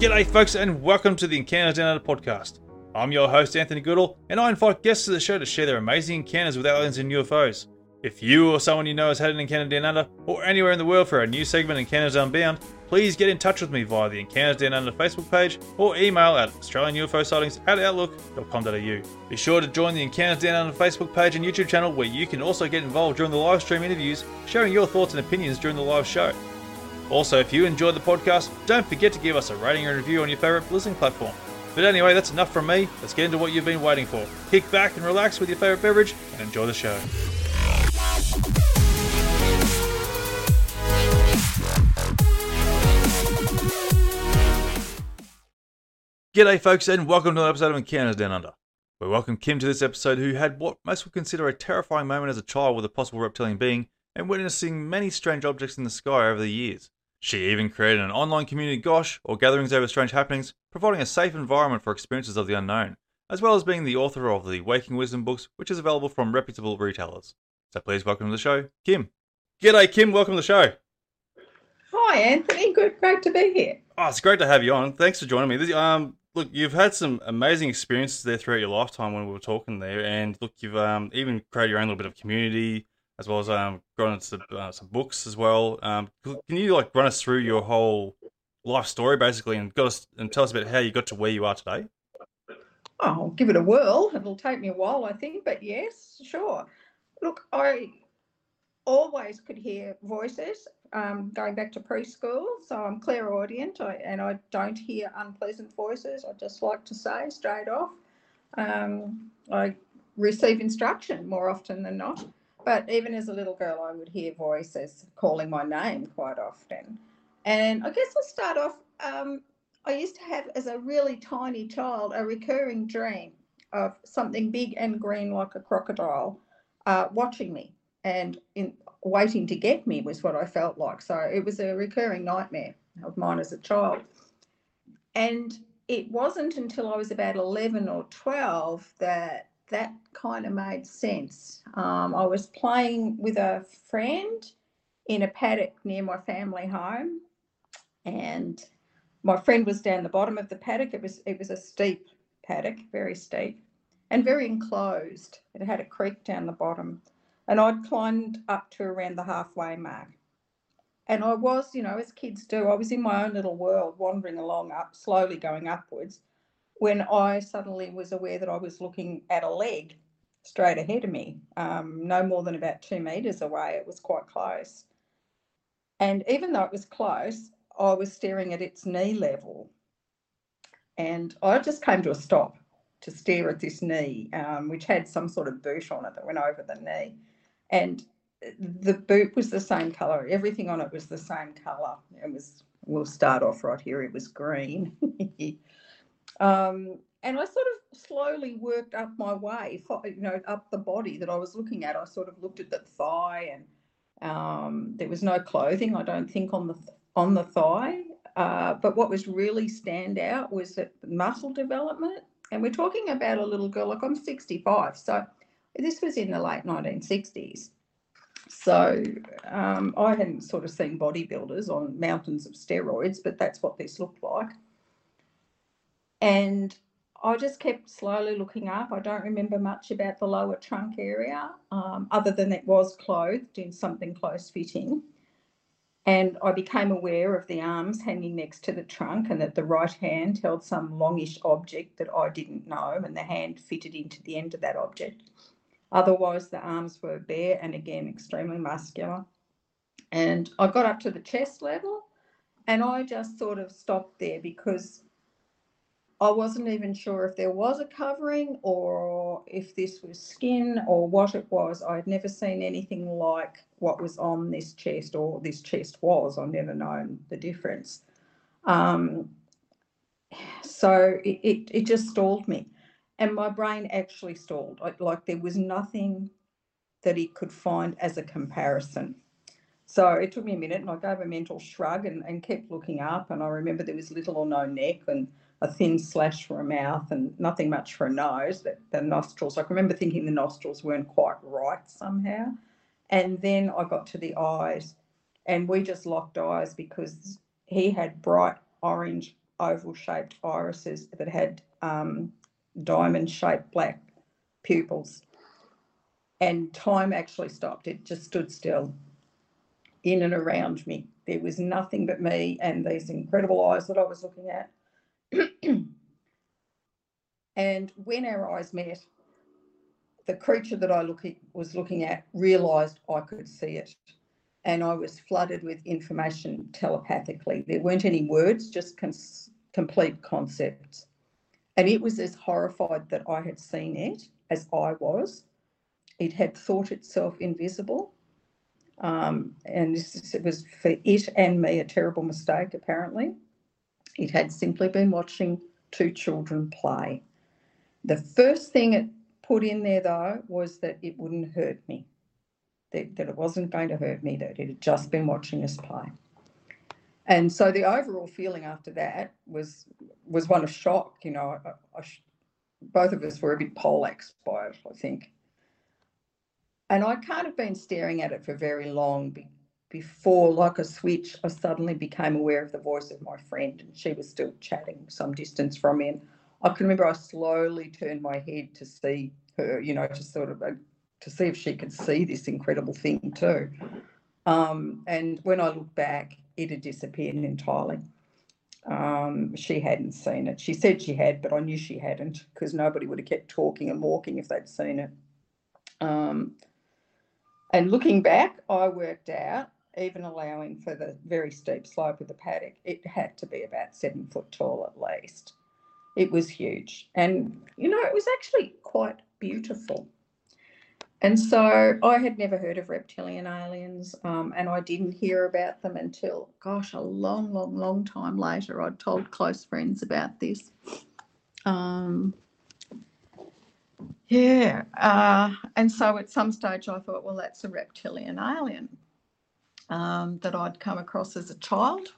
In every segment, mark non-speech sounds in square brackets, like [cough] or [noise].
G'day, folks, and welcome to the Encounters Down Under podcast. I'm your host, Anthony Goodall, and I invite guests to the show to share their amazing encounters with aliens and UFOs. If you or someone you know has had an encounter down under, or anywhere in the world for a new segment Encounters Unbound, please get in touch with me via the Encounters Down Under Facebook page or email at Australian UFO sightings at outlook.com.au. Be sure to join the Encounters Down Under Facebook page and YouTube channel where you can also get involved during the live stream interviews, sharing your thoughts and opinions during the live show. Also, if you enjoyed the podcast, don't forget to give us a rating and review on your favourite listening platform. But anyway, that's enough from me. Let's get into what you've been waiting for. Kick back and relax with your favourite beverage and enjoy the show. G'day, folks, and welcome to another episode of Encounters Down Under. We welcome Kim to this episode, who had what most would consider a terrifying moment as a child with a possible reptilian being and witnessing many strange objects in the sky over the years. She even created an online community gosh, or gatherings over strange happenings, providing a safe environment for experiences of the unknown, as well as being the author of the Waking Wisdom books, which is available from reputable retailers. So please welcome to the show, Kim. G'day, Kim. Welcome to the show. Hi, Anthony. Good, great to be here. Oh, it's great to have you on. Thanks for joining me. This, um, look, you've had some amazing experiences there throughout your lifetime when we were talking there, and look, you've um, even created your own little bit of community, as well as um, into uh, some books as well. Um, can you like run us through your whole life story basically, and got us and tell us about how you got to where you are today? Oh, I'll give it a whirl. It'll take me a while, I think, but yes, sure. Look, I always could hear voices um, going back to preschool, so I'm clairaudient, I, and I don't hear unpleasant voices. I just like to say straight off. Um, I receive instruction more often than not. But even as a little girl, I would hear voices calling my name quite often. And I guess I'll start off. Um, I used to have, as a really tiny child, a recurring dream of something big and green like a crocodile uh, watching me and in, waiting to get me was what I felt like. So it was a recurring nightmare of mine as a child. And it wasn't until I was about 11 or 12 that that kind of made sense. Um, I was playing with a friend in a paddock near my family home, and my friend was down the bottom of the paddock. It was it was a steep paddock, very steep, and very enclosed. It had a creek down the bottom, and I'd climbed up to around the halfway mark. And I was, you know, as kids do, I was in my own little world, wandering along up, slowly going upwards when I suddenly was aware that I was looking at a leg straight ahead of me, um, no more than about two meters away. It was quite close. And even though it was close, I was staring at its knee level. And I just came to a stop to stare at this knee, um, which had some sort of boot on it that went over the knee. And the boot was the same color. Everything on it was the same color. It was, we'll start off right here. It was green. [laughs] Um, and I sort of slowly worked up my way, you know, up the body that I was looking at. I sort of looked at the thigh, and um, there was no clothing, I don't think, on the on the thigh. Uh, but what was really stand out was that muscle development. And we're talking about a little girl, like I'm 65. So this was in the late 1960s. So um, I hadn't sort of seen bodybuilders on mountains of steroids, but that's what this looked like. And I just kept slowly looking up. I don't remember much about the lower trunk area, um, other than it was clothed in something close fitting. And I became aware of the arms hanging next to the trunk and that the right hand held some longish object that I didn't know, and the hand fitted into the end of that object. Otherwise, the arms were bare and again extremely muscular. And I got up to the chest level and I just sort of stopped there because I wasn't even sure if there was a covering or if this was skin or what it was. I'd never seen anything like what was on this chest or this chest was. I've never known the difference. Um, so it, it, it just stalled me and my brain actually stalled. Like there was nothing that it could find as a comparison. So it took me a minute and I gave a mental shrug and, and kept looking up. And I remember there was little or no neck and a thin slash for a mouth and nothing much for a nose, the, the nostrils. I remember thinking the nostrils weren't quite right somehow. And then I got to the eyes and we just locked eyes because he had bright orange oval shaped irises that had um, diamond shaped black pupils. And time actually stopped. It just stood still in and around me. There was nothing but me and these incredible eyes that I was looking at. [clears throat] and when our eyes met, the creature that I look at, was looking at realised I could see it. And I was flooded with information telepathically. There weren't any words, just cons- complete concepts. And it was as horrified that I had seen it as I was. It had thought itself invisible. Um, and this it was for it and me a terrible mistake, apparently. It had simply been watching two children play. The first thing it put in there, though, was that it wouldn't hurt me, that, that it wasn't going to hurt me, that it had just been watching us play. And so the overall feeling after that was was one of shock. You know, I, I, both of us were a bit poleaxed by it, I think. And I can't have been staring at it for very long before, like a switch, I suddenly became aware of the voice of my friend, and she was still chatting some distance from me. And I can remember I slowly turned my head to see her, you know, to sort of uh, to see if she could see this incredible thing too. Um, and when I looked back, it had disappeared entirely. Um, she hadn't seen it. She said she had, but I knew she hadn't because nobody would have kept talking and walking if they'd seen it. Um, and looking back, I worked out, even allowing for the very steep slope of the paddock, it had to be about seven foot tall at least. It was huge. And, you know, it was actually quite beautiful. And so I had never heard of reptilian aliens, um, and I didn't hear about them until, gosh, a long, long, long time later. I'd told close friends about this. Um, yeah, uh, and so at some stage I thought, well, that's a reptilian alien um, that I'd come across as a child,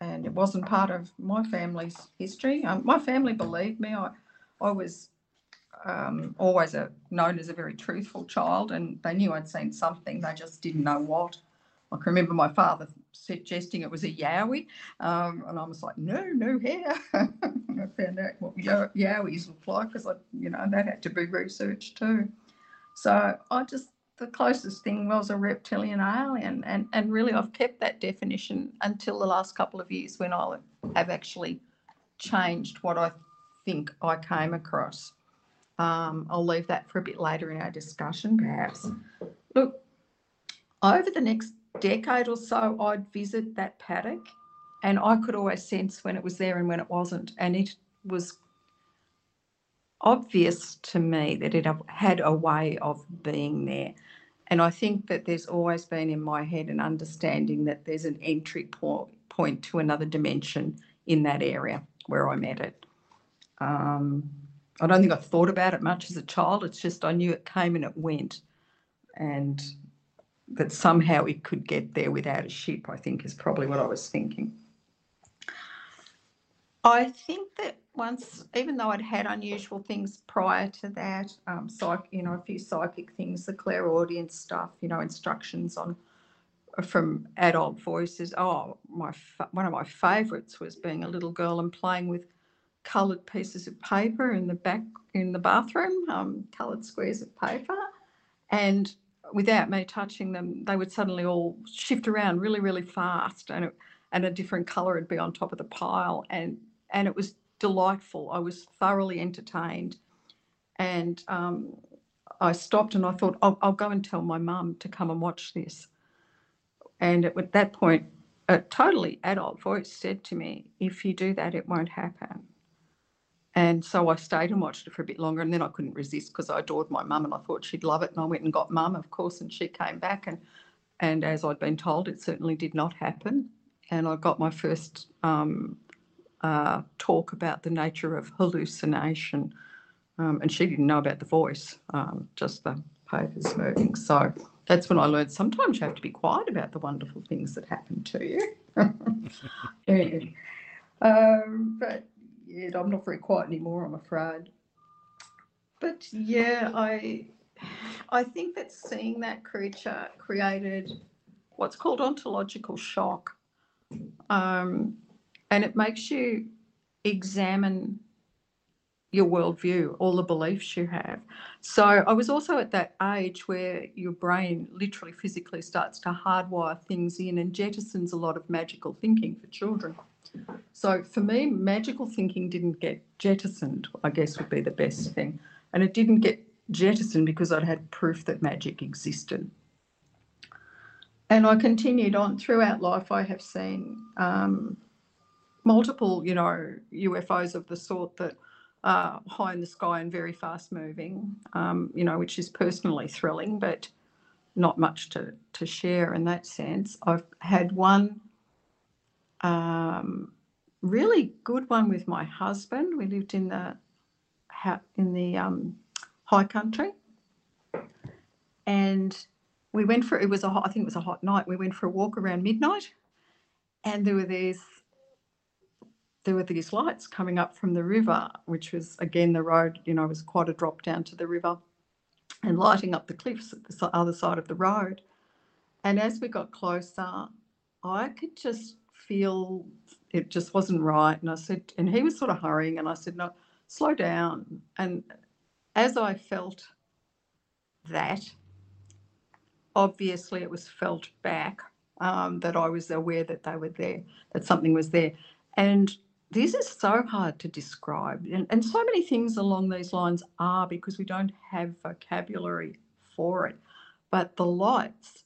and it wasn't part of my family's history. Um, my family believed me. I, I was um, always a, known as a very truthful child, and they knew I'd seen something. They just didn't know what. I can remember my father suggesting it was a yowie, um, and I was like, no, no hair. [laughs] I found out what yowies look like because I, you know, that had to be researched too. So I just the closest thing was a reptilian alien, and and really I've kept that definition until the last couple of years when I have actually changed what I think I came across. Um, I'll leave that for a bit later in our discussion, perhaps. Look, over the next decade or so, I'd visit that paddock and I could always sense when it was there and when it wasn't. And it was obvious to me that it had a way of being there. And I think that there's always been in my head an understanding that there's an entry point, point to another dimension in that area where I met it. Um, I don't think I thought about it much as a child. It's just I knew it came and it went. And that somehow it could get there without a ship, I think is probably what I was thinking. I think that once, even though I'd had unusual things prior to that, um, psych, you know, a few psychic things, the clairaudience stuff, you know, instructions on from adult voices. Oh, my one of my favourites was being a little girl and playing with coloured pieces of paper in the back in the bathroom, um, coloured squares of paper, and without me touching them, they would suddenly all shift around really, really fast, and it, and a different colour would be on top of the pile, and and it was delightful. I was thoroughly entertained, and um, I stopped and I thought I'll, I'll go and tell my mum to come and watch this. And at that point, a totally adult voice said to me, "If you do that, it won't happen." And so I stayed and watched it for a bit longer, and then I couldn't resist because I adored my mum and I thought she'd love it. And I went and got mum, of course, and she came back and and as I'd been told, it certainly did not happen. And I got my first um, uh, talk about the nature of hallucination, um, and she didn't know about the voice, um, just the papers moving. So that's when I learned sometimes you have to be quiet about the wonderful things that happen to you. [laughs] um, but yeah, I'm not very quiet anymore, I'm afraid. But yeah, I I think that seeing that creature created what's called ontological shock. Um, and it makes you examine your worldview, all the beliefs you have. So I was also at that age where your brain literally physically starts to hardwire things in and jettisons a lot of magical thinking for children. So for me, magical thinking didn't get jettisoned, I guess would be the best thing. And it didn't get jettisoned because I'd had proof that magic existed. And I continued on throughout life. I have seen um, multiple, you know, UFOs of the sort that are high in the sky and very fast moving, um, you know, which is personally thrilling, but not much to, to share in that sense. I've had one um, really good one with my husband. We lived in the in the um, high country, and we went for it was a hot, I think it was a hot night. We went for a walk around midnight, and there were these there were these lights coming up from the river, which was again the road. You know, was quite a drop down to the river, and lighting up the cliffs at the other side of the road. And as we got closer, I could just feel it just wasn't right. And I said, and he was sort of hurrying, and I said, no, slow down. And as I felt that, obviously it was felt back um, that I was aware that they were there, that something was there. And this is so hard to describe. And, and so many things along these lines are because we don't have vocabulary for it. But the lights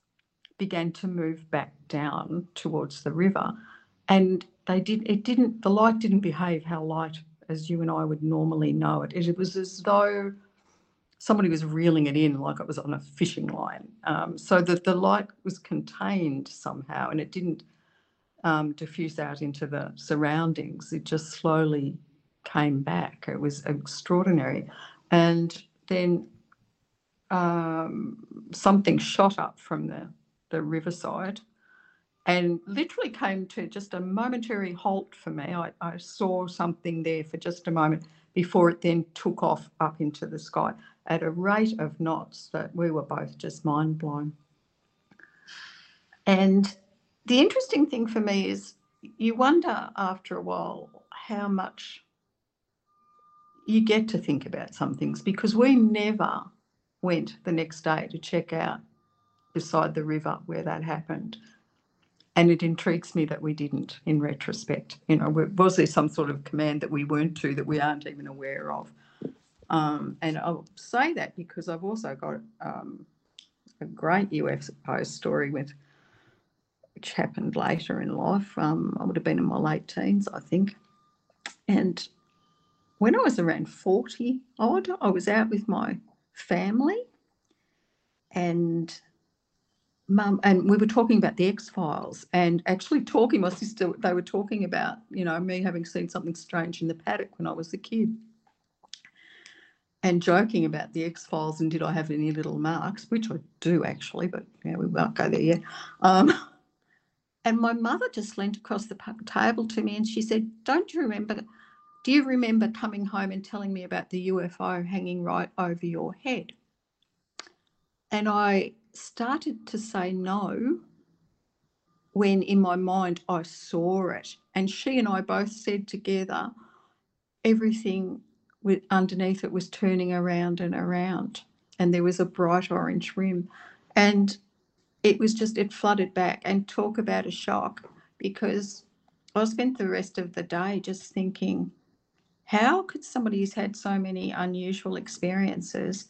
began to move back down towards the river and they did it didn't the light didn't behave how light as you and I would normally know it. It, was as though somebody was reeling it in like it was on a fishing line. Um, so that the light was contained somehow and it didn't um, diffuse out into the surroundings. It just slowly came back. It was extraordinary. And then um, something shot up from the, the riverside and literally came to just a momentary halt for me. I, I, saw something there for just a moment before it then took off up into the sky at a rate of knots that we were both just mind blown. And the interesting thing for me is you wonder after a while how much you get to think about some things because we never went the next day to check out beside the river where that happened and it intrigues me that we didn't in retrospect. You know, was there some sort of command that we weren't to that we aren't even aware of? Um, and I'll say that because I've also got um, a great UFO story with which happened later in life. Um, I would have been in my late teens, I think. And when I was around 40 odd, I was out with my family and mum and we were talking about the X Files and actually talking my sister they were talking about you know me having seen something strange in the paddock when I was a kid and joking about the X Files and did I have any little marks, which I do actually, but yeah, we won't go there yet. Um, and my mother just leant across the table to me and she said, Don't you remember? Do you remember coming home and telling me about the UFO hanging right over your head? And I started to say no when in my mind I saw it. And she and I both said together, everything with, underneath it was turning around and around. And there was a bright orange rim. And it was just, it flooded back. And talk about a shock because I spent the rest of the day just thinking, how could somebody who's had so many unusual experiences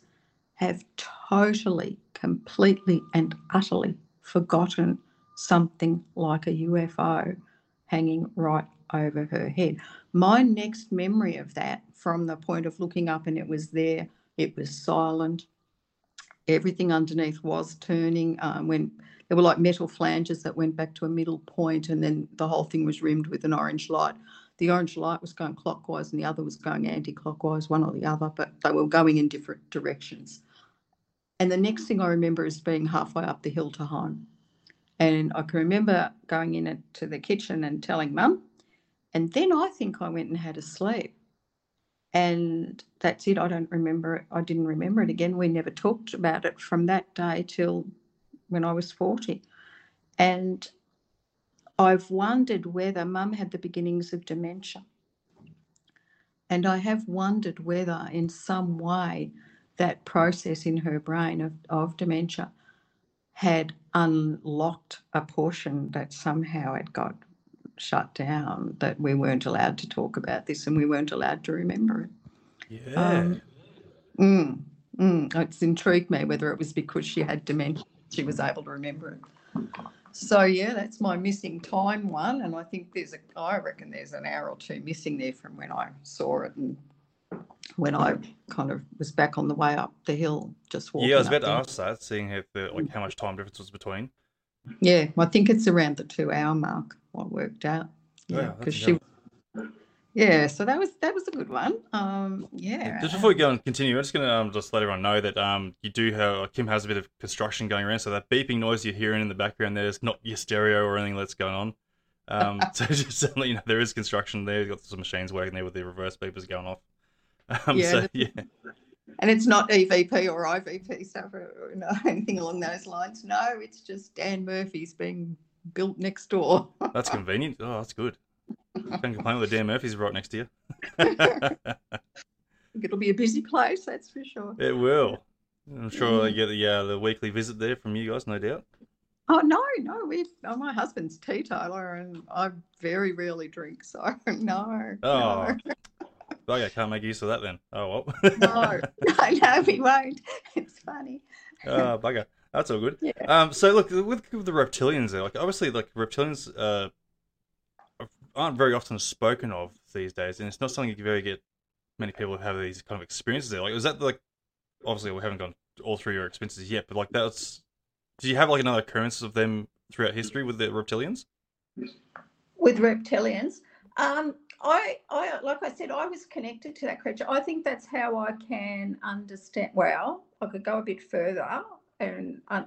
have totally, completely, and utterly forgotten something like a UFO hanging right over her head. My next memory of that, from the point of looking up and it was there, it was silent. Everything underneath was turning. Um, when there were like metal flanges that went back to a middle point, and then the whole thing was rimmed with an orange light. The orange light was going clockwise, and the other was going anti-clockwise, one or the other, but they were going in different directions. And the next thing I remember is being halfway up the hill to home. And I can remember going into the kitchen and telling mum. And then I think I went and had a sleep. And that's it. I don't remember it. I didn't remember it again. We never talked about it from that day till when I was 40. And I've wondered whether mum had the beginnings of dementia. And I have wondered whether, in some way, that process in her brain of, of dementia had unlocked a portion that somehow had got shut down, that we weren't allowed to talk about this and we weren't allowed to remember it. Yeah. Um, mm, mm, it's intrigued me whether it was because she had dementia, she was able to remember it. So yeah, that's my missing time one, and I think there's a, I reckon there's an hour or two missing there from when I saw it and when I kind of was back on the way up the hill, just walking. Yeah, I was about to ask that, seeing if the, like how much time difference was between. Yeah, I think it's around the two hour mark. What worked out. Yeah, because she. Yeah, so that was that was a good one. Um, yeah. Just before we go and continue, I'm just gonna um, just let everyone know that um, you do have Kim has a bit of construction going around, so that beeping noise you're hearing in the background there is not your stereo or anything that's going on. Um, [laughs] so just to let you know, there is construction there. You've got some machines working there with the reverse beepers going off. Um, yeah, so, yeah. [laughs] And it's not EVP or IVP stuff or, anything along those lines. No, it's just Dan Murphy's being built next door. [laughs] that's convenient. Oh, that's good. Can't complain with the Dan Murphy's right next to you. [laughs] It'll be a busy place, that's for sure. It will. I'm sure I get the uh, the weekly visit there from you guys, no doubt. Oh no, no, we. Oh, my husband's teetotaler, and I very rarely drink, so [laughs] no. Oh, no. Oh, yeah, can't make use of that then. Oh well. no, [laughs] [laughs] no, no, we won't. [laughs] It's funny. Oh bugger. That's all good. Yeah. Um. So look, with, with the reptilians, there, like obviously, like reptilians, uh, aren't very often spoken of these days, and it's not something you very get many people who have these kind of experiences there. Like, was that like, obviously, we haven't gone all through your experiences yet, but like that's, do you have like another occurrence of them throughout history with the reptilians? With reptilians, um, I, I, like I said, I was connected to that creature. I think that's how I can understand. Well, I could go a bit further and uh,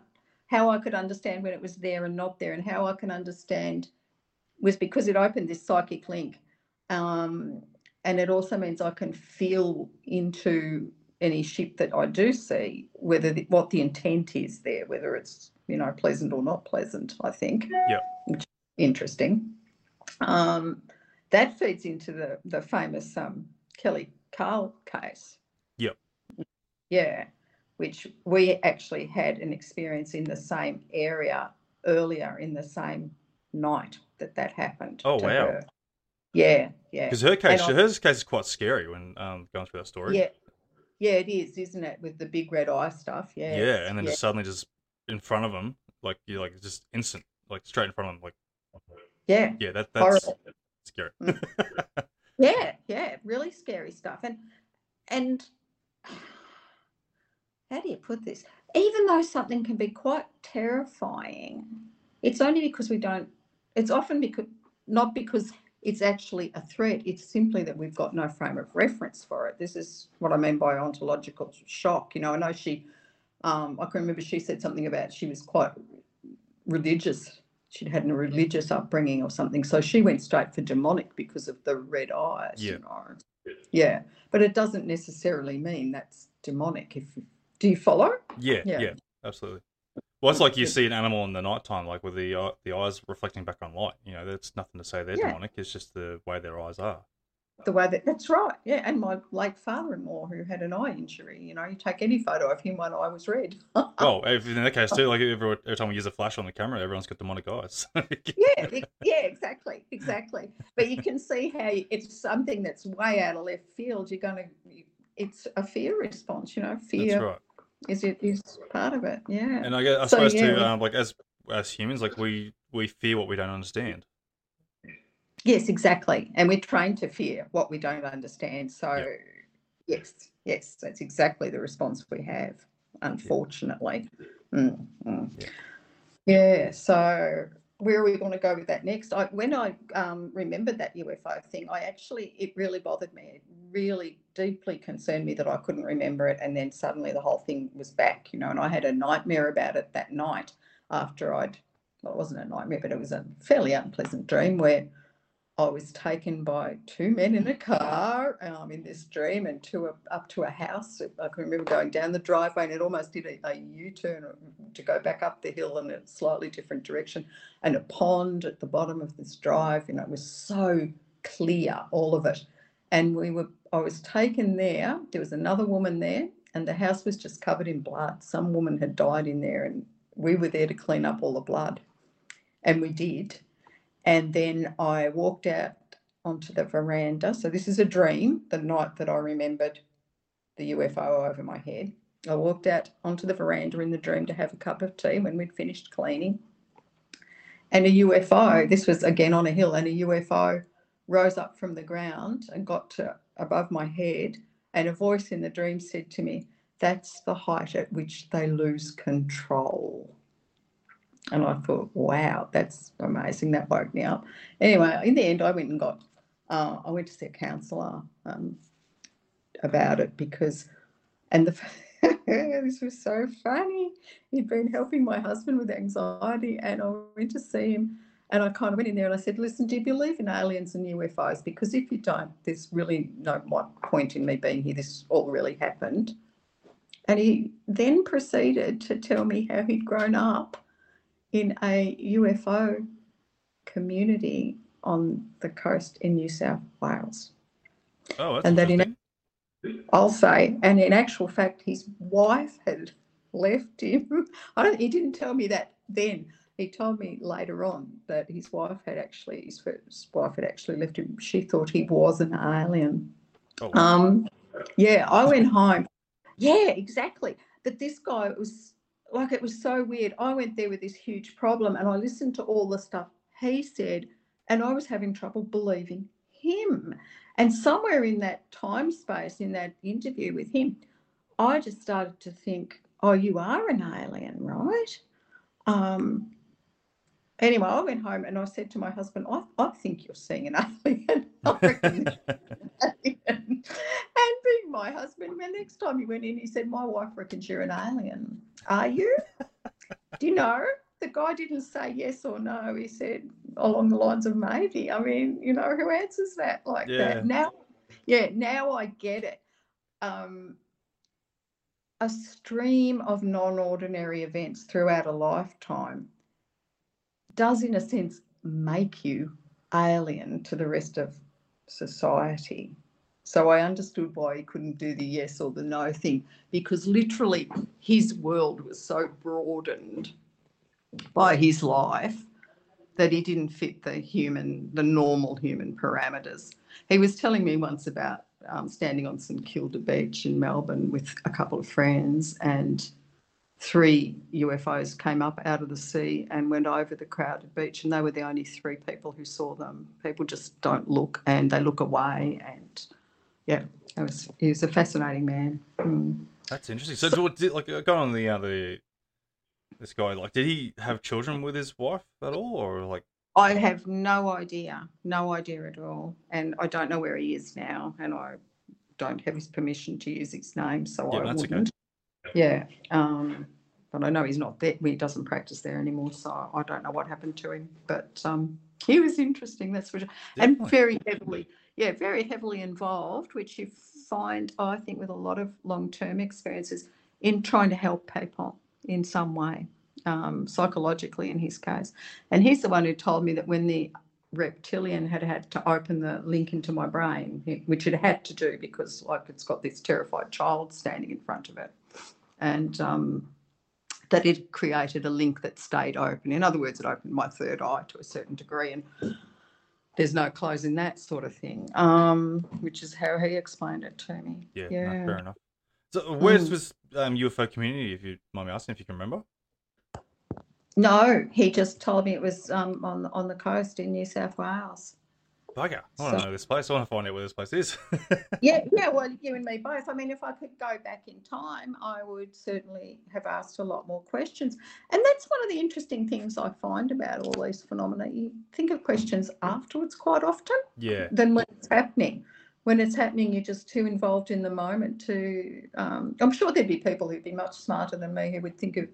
how I could understand when it was there and not there, and how I can understand was because it opened this psychic link. Um, and it also means I can feel into any ship that I do see, whether the, what the intent is there, whether it's you know pleasant or not pleasant. I think. Yeah. interesting. Um, that feeds into the the famous um, Kelly Cahill case. Yep. Yeah, which we actually had an experience in the same area earlier in the same night that that happened. Oh wow. Her. Yeah, yeah. Because her case, her case is quite scary when um, going through that story. Yeah, yeah, it is, isn't it? With the big red eye stuff. Yeah. Yeah, and then yeah. just suddenly just in front of them, like you like just instant, like straight in front of them, like. Yeah. Yeah, that that's Horrible. Scary. Mm. [laughs] yeah, yeah, really scary stuff, and and how do you put this? Even though something can be quite terrifying, it's only because we don't. It's often because not because it's actually a threat. It's simply that we've got no frame of reference for it. This is what I mean by ontological shock. You know, I know she, um, I can remember she said something about she was quite religious. She'd had a religious upbringing or something. So she went straight for demonic because of the red eyes. Yeah. You know? Yeah. But it doesn't necessarily mean that's demonic. If do you follow? Yeah, yeah, Yeah. absolutely. Well, it's like you see an animal in the nighttime, like with the uh, the eyes reflecting back on light. You know, that's nothing to say they're Yeah. demonic. It's just the way their eyes are. The way that that's right. Yeah. And my late father-in-law who had an eye injury, you know, you take any photo of him, one eye was red. [laughs] oh in that case too, like every, every time we use a flash on the camera, everyone's got demonic eyes. [laughs] yeah, yeah, exactly, exactly. But you can see how it's something that's way out of left field. You're going to, it's a fear response, you know. That's Fear right. is it is part of it. Yeah. And I guess I So, suppose yeah, too, um, like as as humans, like we we fear what we don't understand. Yes, exactly. And we're trained to fear what we don't understand. So, yes, yes, that's exactly the response we have, unfortunately. Mm, mm. Yeah. Yeah. So, where are we going to go with that next? I, when I um, remembered that UFO thing, I actually, it really bothered me. It really deeply concerned me that I couldn't remember it. And then suddenly the whole thing was back, you know, and I had a nightmare about it that night after I'd, well, it wasn't a nightmare, but it was a fairly unpleasant dream where I was taken by two men in a car um, in this dream and to a, up to a house. I can remember going down the driveway and it almost did a, a U-turn to go back up the hill in a slightly different direction and a pond at the bottom of this drive. You know, it was so clear, all of it. And we were, I was taken there. There was another woman there and the house was just covered in blood. Some woman had died in there and we were there to clean up all the blood. And we did. And then I walked out onto the veranda. So this is a dream, the night that I remembered the UFO over my head. I walked out onto the veranda in the dream to have a cup of tea when we'd finished cleaning. And a UFO, this was again on a hill, and a UFO rose up from the ground and got to above my head. And a voice in the dream said to me, That's the height at which they lose control. And I thought, wow, that's amazing. That woke me up. Anyway, in the end, I went and got, uh, I went to see a counsellor um, about it because, and the, [laughs] this was so funny. He'd been helping my husband with anxiety, and I went to see him. And I kind of went in there and I said, Listen, do you believe in aliens and UFOs? Because if you don't, there's really no point in me being here. This all really happened. And he then proceeded to tell me how he'd grown up in a UFO community on the coast in New South Wales. Oh, that's And that in I'll say, and in actual fact, his wife had left him. [laughs] I don't, he didn't tell me that then. He told me later on that his wife had actually, his first wife had actually left him. She thought he was an alien. Oh. Um, yeah, I went home. Yeah, exactly. But this guy was like, it was so weird. I went there with this huge problem and I listened to all the stuff he said, and I was having trouble believing him. And somewhere in that time space, in that interview with him, I just started to think, oh, you are an alien, right? Um, anyway, I went home and I said to my husband, I, I think you're seeing an [laughs] alien. I reckon alien. And being my husband, the next time he went in, he said, My wife reckons you're an alien. Are you? Do you know? The guy didn't say yes or no. He said along the lines of maybe. I mean, you know, who answers that like Yeah. that? Now, yeah, now I get it. Um, a stream of non ordinary events throughout a lifetime does, in a sense, make you alien to the rest of society. So I understood why he couldn't do the yes or the no thing because literally his world was so broadened by his life that he didn't fit the human, the normal human parameters. He was telling me once about um, standing on St Kilda Beach in Melbourne with a couple of friends and three UFOs came up out of the sea and went over the crowded beach, and they were the only three people who saw them. People just don't look and they look away. And yeah, it was he was a fascinating man. Mm. That's interesting. So, what did, like, going on the the this guy, like, did he have children with his wife at all, or like, I have no idea, no idea at all, and I don't know where he is now, and I don't have his permission to use his name, so Yeah, I that's okay. Yeah, um, but I know he's not there. He doesn't practice there anymore, so I don't know what happened to him. But um, he was interesting, that's for sure, and very heavily, yeah, very heavily involved, which you find, I think, with a lot of long-term experiences in trying to help people in some way, um, psychologically in his case. And he's the one who told me that when the reptilian had had to open the link into my brain, which it had to do because like it's got this terrified child standing in front of it, and um, that it created a link that stayed open. In other words, it opened my third eye to a certain degree, and there's no closing that sort of thing. Um, which is how he explained it to me. Yeah, no, fair enough. So, where's Mm. this um, UFO community? If you mind me asking, if you can remember. No, he just told me it was um, on on the coast in New South Wales. Bugger. I want to So- know this place. I want to find out where this place is. [laughs] Yeah, yeah. Well, you and me both. I mean, if I could go back in time, I would certainly have asked a lot more questions. And that's one of the interesting things I find about all these phenomena. You think of questions afterwards quite often yeah. than when it's happening. When it's happening, you're just too involved in the moment to. Um, I'm sure there'd be people who'd be much smarter than me who would think of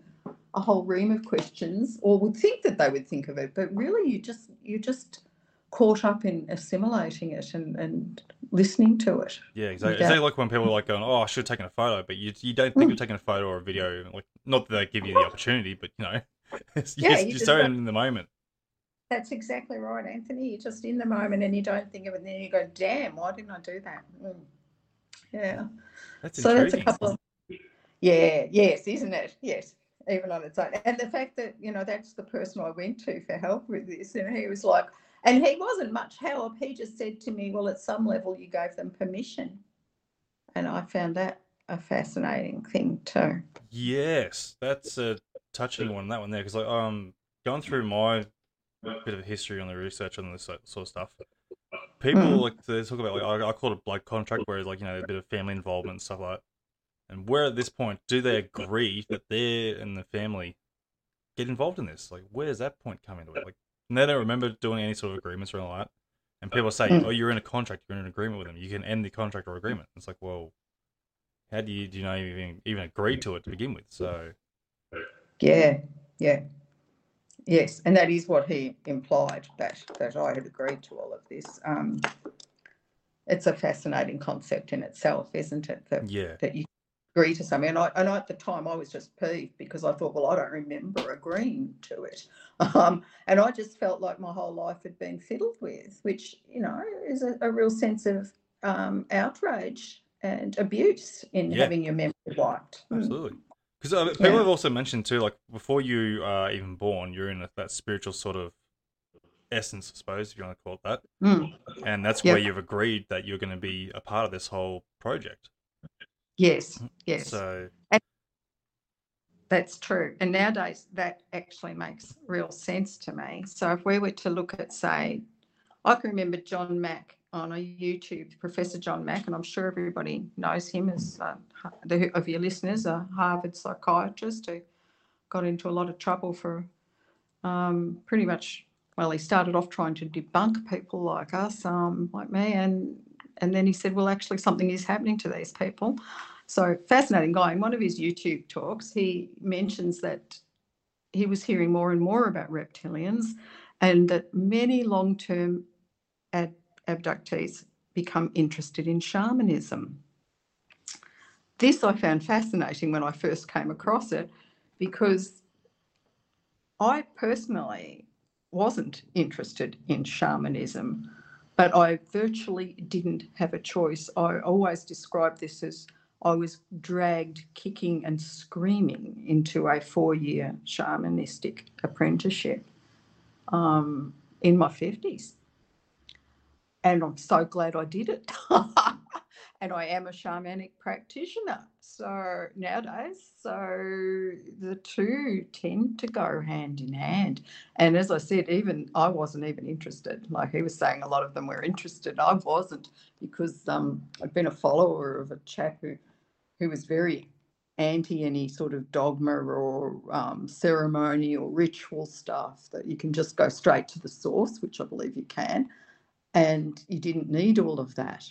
a whole ream of questions or would think that they would think of it, but really, you just you just caught up in assimilating it and, and listening to it. Yeah, exactly. Yeah. Exactly like when people are like going, "Oh, I should have taken a photo," but you you don't think of taking a photo or a video. Like, not that they give you the opportunity, but you know, [laughs] it's Yeah, just, you just just so in the moment. That's exactly right, Anthony. You're just in the moment and you don't think of it, and then you go, "Damn, why didn't I do that?" Mm. Yeah. That's so that's a couple of yeah yes isn't it yes even on its own and the fact that you know that's the person i went to for help with this and he was like and he wasn't much help he just said to me well at some level you gave them permission and i found that a fascinating thing too Yes, that's a touching one. That one there, because like um, going through my bit of history on the research on this sort of stuff, people Mm. like they talk about like I, I call it a blood contract, whereas like you know a bit of family involvement and stuff like. that. And where at this point do they agree that they and the family get involved in this? Like, where does that point come into it? Like, and they don't remember doing any sort of agreements or anything like that. And people say, Mm. "Oh, you're in a contract. You're in an agreement with them. You can end the contract or agreement." It's like, well, how do you do you know even even agree to it to begin with? So. yeah yeah yes and that is what he implied that that i had agreed to all of this um it's a fascinating concept in itself isn't it that Yeah, that you agree to something. And I, and I, at the time, I was just peeved because I thought, well, I don't remember agreeing to it. [laughs] Um, and I just felt like my whole life had been fiddled with, which, you know, is a, a real sense of um, outrage and abuse in Yeah. having your memory wiped. Mm. absolutely. Because uh, people Yeah. have also mentioned too, like before you are even born, you're in a, that spiritual sort of essence, I suppose, if you want to call it that. Mm, And that's Yep. where you've agreed that you're going to be a part of this whole project. Yes, yes. So That's true. And nowadays, that actually makes real sense to me. So if we were to look at, say, I can remember John Mack on a YouTube, Professor John Mack, and I'm sure everybody knows him as uh, the, of your listeners, a Harvard psychiatrist who got into a lot of trouble for um, pretty much. Well, he started off trying to debunk people like us, um, like me, and and then he said, well, actually, something is happening to these people. So fascinating guy. In one of his YouTube talks, he mentions that he was hearing more and more about reptilians and that many long term ad- abductees become interested in shamanism. This I found fascinating when I first came across it because I personally wasn't interested in shamanism, but I virtually didn't have a choice. I always describe this as I was dragged kicking and screaming into a four year shamanistic apprenticeship um, in my 50s. And I'm so glad I did it. [laughs] and I am a shamanic practitioner. So nowadays, so the two tend to go hand in hand. And as I said, even I wasn't even interested. Like he was saying, a lot of them were interested. I wasn't because um, I'd been a follower of a chap who, who was very anti any sort of dogma or um, ceremony or ritual stuff, that you can just go straight to the source, which I believe you can, and you didn't need all of that.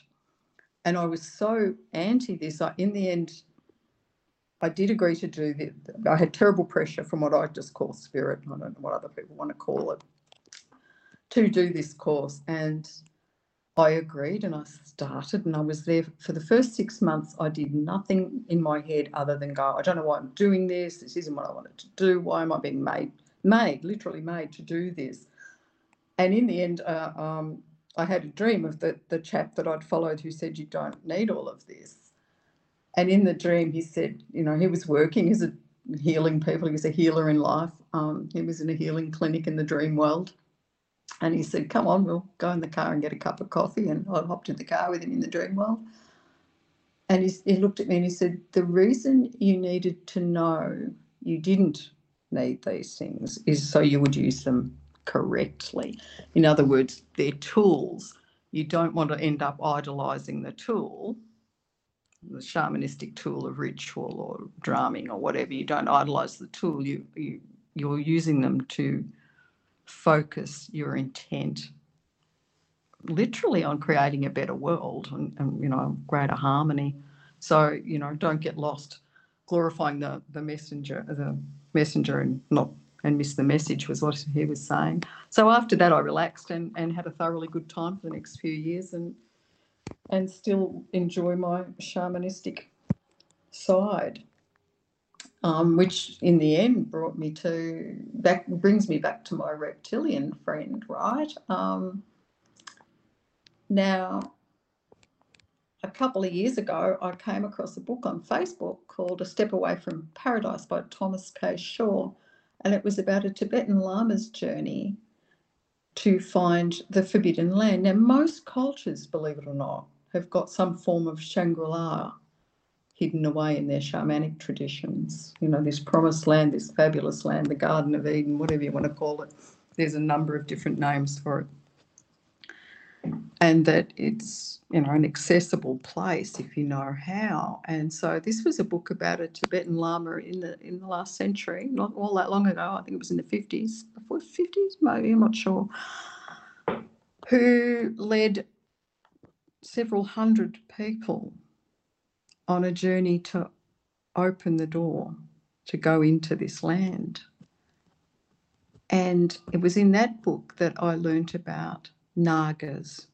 And I was so anti this. I, in the end, I did agree to do this. I had terrible pressure from what I just call spirit. I don't know what other people want to call it to do this course. And I agreed and I started and I was there for the first six months. I did nothing in my head other than go, I don't know why I'm doing this. This isn't what I wanted to do. Why am I being made, made, literally made to do this? And in the end, uh, um, I had a dream of the, the chap that I'd followed who said, You don't need all of this. And in the dream, he said, You know, he was working as a healing people, he was a healer in life. Um, he was in a healing clinic in the dream world and he said, Come on, we'll go in the car and get a cup of coffee. And I hopped in the car with him in the dream world. And he, he looked at me and he said, The reason you needed to know you didn't need these things is so you would use them correctly. In other words, they're tools. You don't want to end up idolizing the tool, the shamanistic tool of ritual or drumming or whatever. You don't idolize the tool. You, you you're using them to focus your intent literally on creating a better world and, and, you know greater harmony so you know don't get lost glorifying the the messenger the messenger and not and miss the message was what he was saying so after that i relaxed and and had a thoroughly good time for the next few years and and still enjoy my shamanistic side um, which in the end brought me to that brings me back to my reptilian friend, right? Um, now, a couple of years ago, I came across a book on Facebook called A Step Away from Paradise by Thomas K. Shor, and it was about a Tibetan Lama's journey to find the Forbidden Land. Now, most cultures, believe it or not, have got some form of Shangri La hidden away in their shamanic traditions. You know, this promised land, this fabulous land, the Garden of Eden, whatever you want to call it. There's a number of different names for it. And that it's, you know, an accessible place if you know how. And so this was a book about a Tibetan Lama in the in the last century, not all that long ago. I think it was in the 50s, before 50s, maybe, I'm not sure, who led several hundred people on a journey to open the door to go into this land. And it was in that book that I learnt about nagas.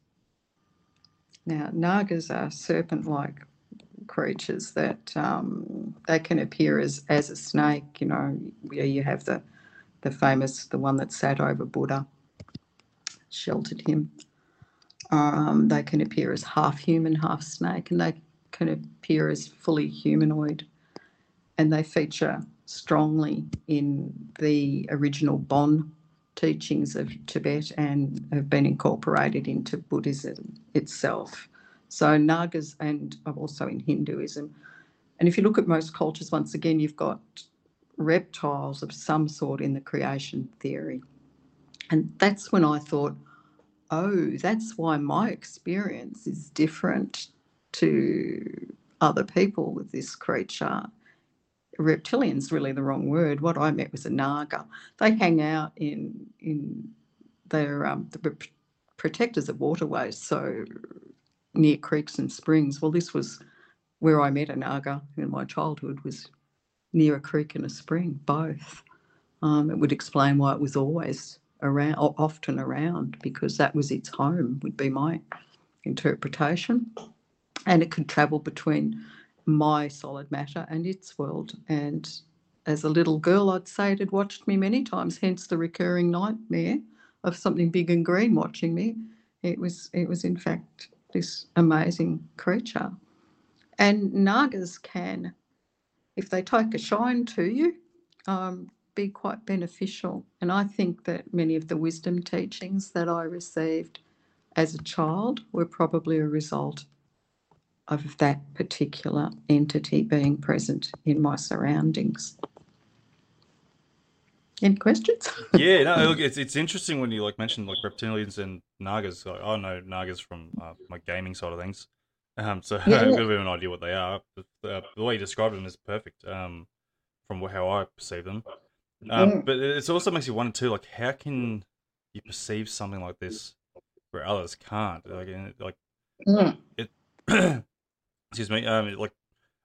Now, nagas are serpent like creatures that um, they can appear as, as a snake. You know, where you have the, the famous, the one that sat over Buddha, sheltered him. Um, they can appear as half human, half snake, and they can appear as fully humanoid. And they feature strongly in the original Bon teachings of Tibet and have been incorporated into Buddhism itself. So, Nagas and oh, also in Hinduism. And if you look at most cultures, once again, you've got reptiles of some sort in the creation theory. And that's when I thought, oh, that's why my experience is different to other people with this creature. Reptilian's really the wrong word. What I met was a naga. They hang out in in they're um, the protectors of waterways, so near creeks and springs. Well, this was where I met a naga in my childhood was near a creek and a spring, both. Um, it would explain why it was always around, or often around, because that was its home. Would be my interpretation and it could travel between my solid matter and its world. And as a little girl, I'd say it had watched me many times, hence the recurring nightmare of something big and green watching me. It was, it was in fact this amazing creature. And Nagas can, if they take a shine to you, um, be quite beneficial. And I think that many of the wisdom teachings that I received as a child were probably a result of that particular entity being present in my surroundings. Any questions? [laughs] yeah, no, look, it's it's interesting when you like mention like reptilians and nagas. Like, I know nagas from uh, my gaming side of things. Um, so [laughs] Yeah. I've got a bit of an idea what they are. The, uh, the way you described them is perfect. Um, from how I perceive them. Um, Mm. but it also makes you wonder too, like how can you perceive something like this where others can't? Like, like Mm. [clears throat] excuse me. Um, like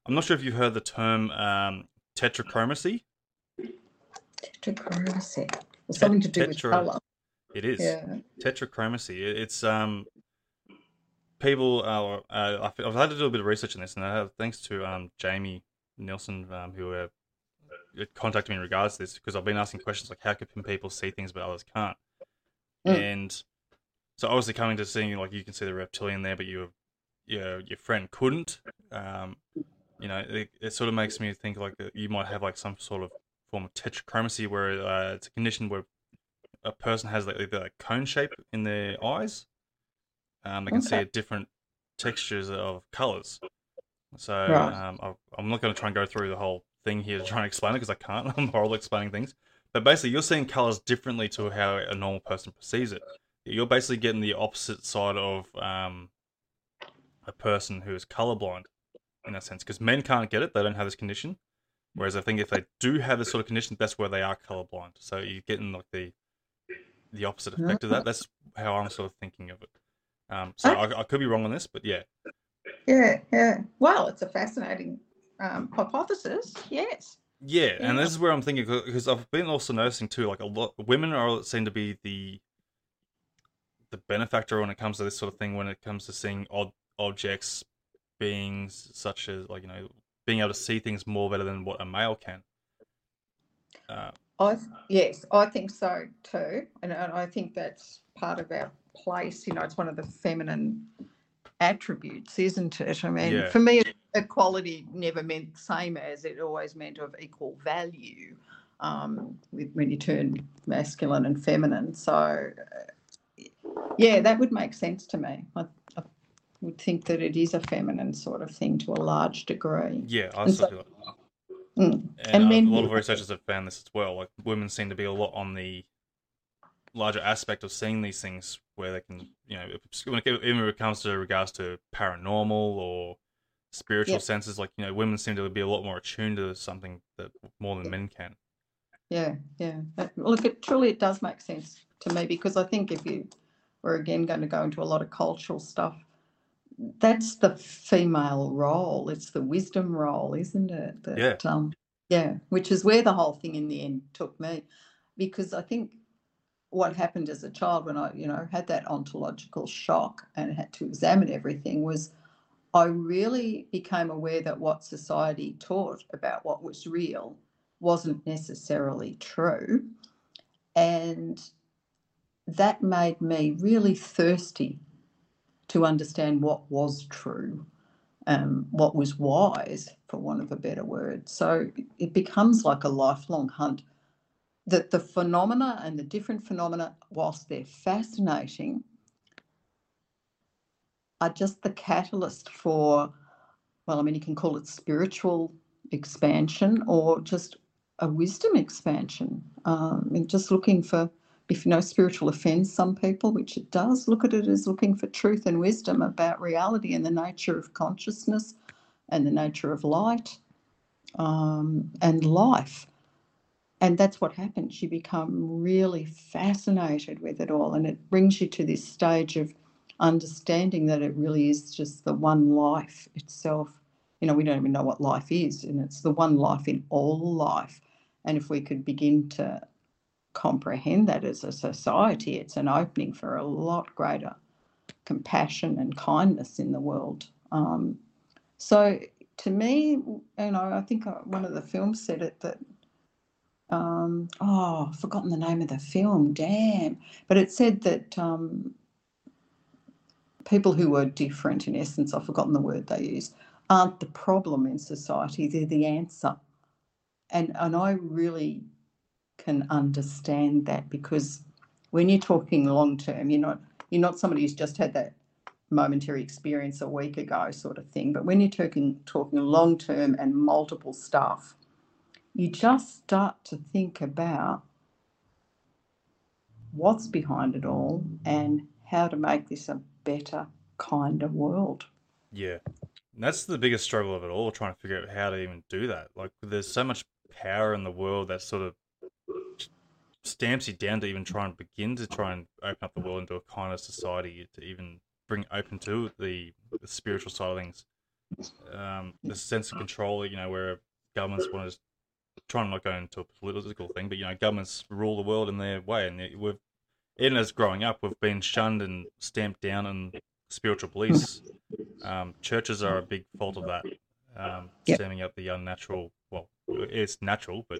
I'm not sure if you've heard the term um, tetrachromacy. Tetrachromacy. It's something to do with colour. It is. Yeah. tetrachromacy. It's um people. Uh, uh, I've, I've had to do a bit of research on this, and I have, thanks to um Jamie Nelson, um, who uh, contacted me in regards to this because I've been asking questions like how can people see things but others can't, Mm. and so obviously coming to seeing like you can see the reptilian there, but you your your friend couldn't. Um, you know, it, it sort of makes me think like you might have like some sort of form of tetrachromacy where uh, it's a condition where a person has like the cone shape in their eyes. Um, they can see Okay. at different textures of colors. So Right. um, I- I'm not going to try and go through the whole thing here to try and explain it because I can't. [laughs] I'm horrible explaining things. But basically, you're seeing colors differently to how a normal person perceives it. You're basically getting the opposite side of um, a person who is colorblind in a sense because men can't get it; they don't have this condition. Whereas I think if they do have this sort of condition, that's where they are colorblind. So you're getting like the the opposite effect of that. That's how I'm sort of thinking of it. Um, so I, I could be wrong on this, but yeah, Yeah, yeah. Well, it's a fascinating um, hypothesis. Yes. yeah. And this is where I'm thinking because I've been also noticing too, like a lot women are seem to be the the benefactor when it comes to this sort of thing. When it comes to seeing odd objects, beings such as like you know being able to see things more better than what a male can. Uh, I yes, I think so too, and, and I think that's part of our place. You know, it's one of the feminine attributes, isn't it? I mean, Yeah. for me, equality never meant the same as it always meant of equal value. Um, with, when you turn masculine and feminine, so uh, yeah, that would make sense to me. I, I would think that it is a feminine sort of thing to a large degree. yeah, I And still so- feel like Mm. And, And uh, men a lot of researchers have found this as well. Like women seem to be a lot on the larger aspect of seeing these things, where they can, you know, when it, even when it comes to regards to paranormal or spiritual senses, like you know, women seem to be a lot more attuned to something that more than men can. Yeah, yeah. Uh, Look, it truly it does make sense to me because I think if you were again going to go into a lot of cultural stuff, that's the female role. It's the wisdom role, isn't it? That, Yeah. Um, yeah, which is where the whole thing in the end took me, because I think what happened as a child when I, you know, had that ontological shock and had to examine everything was I really became aware that what society taught about what was real wasn't necessarily true. And that made me really thirsty to understand what was true, um, what was wise, for want of a better word. So it becomes like a lifelong hunt. That the phenomena and the different phenomena, whilst they're fascinating, are just the catalyst for, well, I mean, you can call it spiritual expansion or just a wisdom expansion. Um, and just looking for, if you know, spiritual offends some people, which it does, look at it as looking for truth and wisdom about reality and the nature of consciousness and the nature of light um, and life. And that's what happens. You become really fascinated with it all, and it brings you to this stage of understanding that it really is just the one life itself. You know, we don't even know what life is, and it's the one life in all life. And if we could begin to comprehend that as a society, it's an opening for a lot greater compassion and kindness in the world. Um, so, to me, you know, I think uh, one of the films said it that, um, oh, I've forgotten the name of the film, damn. But it said that um, people who are different, in essence, I've forgotten the word they use, aren't the problem in society, they're the answer. And, and I really can understand that because when you're talking long term, you're not you're not somebody who's just had that momentary experience a week ago sort of thing. But when you're talking talking long term and multiple stuff, you just start to think about what's behind it all and how to make this a better, kinder world. Yeah. And that's the biggest struggle of it all, trying to figure out how to even do that. Like, there's so much power in the world that sort of stamps you down to even try and begin to try and open up the world into a kind of society to even bring open to the, the spiritual side of things. Um, the sense of control, you know, where governments want to try and not go into a political thing, but you know, governments rule the world in their way, and we've even as growing up, we've been shunned and stamped down in spiritual beliefs. Um, churches are a big fault of that, um, Yep. stemming up the unnatural. Well, it's natural, but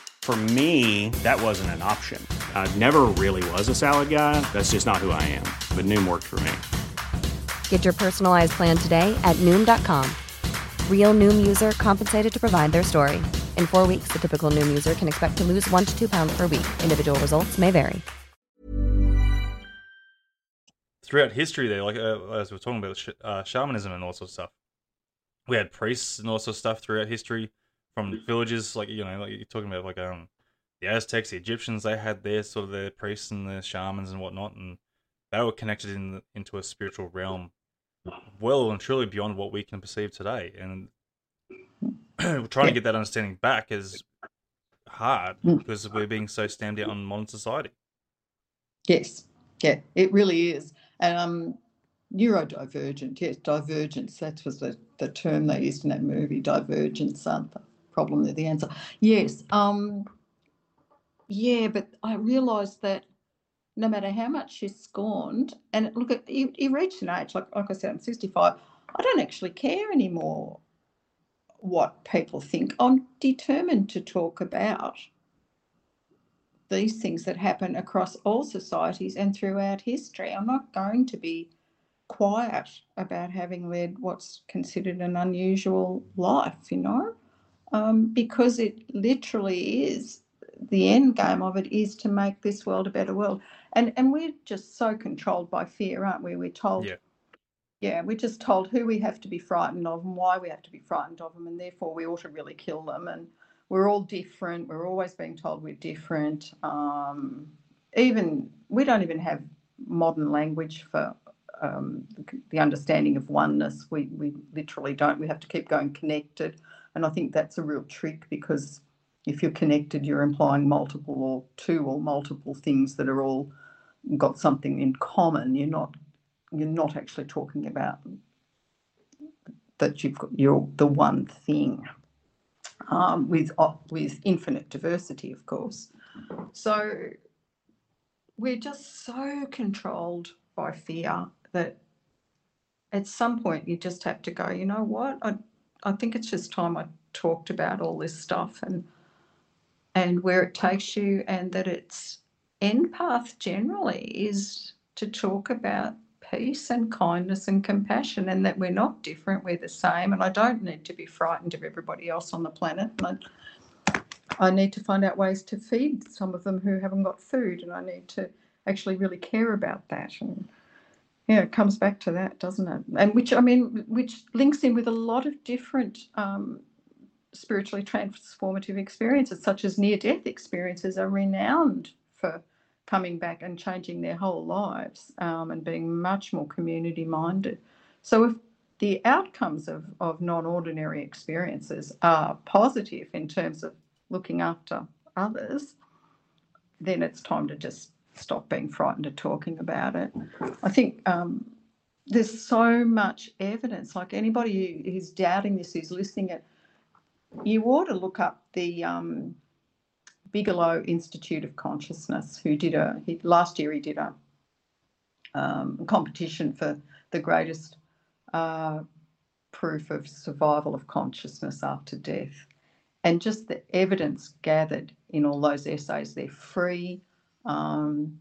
For me, that wasn't an option. I never really was a salad guy. That's just not who I am. But Noom worked for me. Get your personalized plan today at Noom.com. Real Noom user compensated to provide their story. In four weeks, the typical Noom user can expect to lose one to two pounds per week. Individual results may vary. throughout history, there, like uh, as we are talking about sh- uh, shamanism and all sorts of stuff, we had priests and all sorts of stuff throughout history from villages. Like you know, like you're talking about like um the Aztecs, the Egyptians, they had their sort of their priests and their shamans and whatnot, and they were connected in the, into a spiritual realm, well and truly beyond what we can perceive today. And [clears throat] trying to get that understanding back is hard Mm. because we're being so stamped out on modern society. Yes, yeah, it really is. And um, neurodivergent, yes, divergence. That was the, the term they used in that movie. Divergence, uh, the problem, the answer. Yes, um, yeah, but I realised that no matter how much you scorned, and look at you, you reach an age like like I said, I'm 65. I don't actually care anymore what people think. I'm determined to talk about these things that happen across all societies and throughout history. I'm not going to be quiet about having led what's considered an unusual life, you know, um, because it literally is the end game of it is to make this world a better world. And and we're just so controlled by fear, aren't we? We're told Yeah. yeah, we're just told who we have to be frightened of and why we have to be frightened of them, and therefore we ought to really kill them. And we're all different. We're always being told we're different. Um, even we don't even have modern language for um, the- the understanding of oneness. We we literally don't. We have to keep going connected, and I think that's a real trick because if you're connected, you're implying multiple or two or multiple things that are all got something in common. You're not you're not actually talking about that you've got you're the one thing um, with uh, with infinite diversity, of course. So we're just so controlled by fear that at some point you just have to go. You know what? I I think it's just time I talked about all this stuff and and where it takes you, and that its end path generally is to talk about peace and kindness and compassion, and that we're not different, we're the same. And I don't need to be frightened of everybody else on the planet. And I, I need to find out ways to feed some of them who haven't got food, and I need to actually really care about that. And yeah, it comes back to that, doesn't it? And which I mean, which links in with a lot of different um, spiritually transformative experiences, such as near-death experiences, are renowned for coming back and changing their whole lives um, and being much more community minded. So, if the outcomes of, of non ordinary experiences are positive in terms of looking after others, then it's time to just stop being frightened of talking about it. I think um, there's so much evidence, like anybody who- who's doubting this, who's listening, at, you ought to look up the um, Bigelow Institute of Consciousness, who did a he, last year he did a um, competition for the greatest uh, proof of survival of consciousness after death. And just the evidence gathered in all those essays, they're free. Um,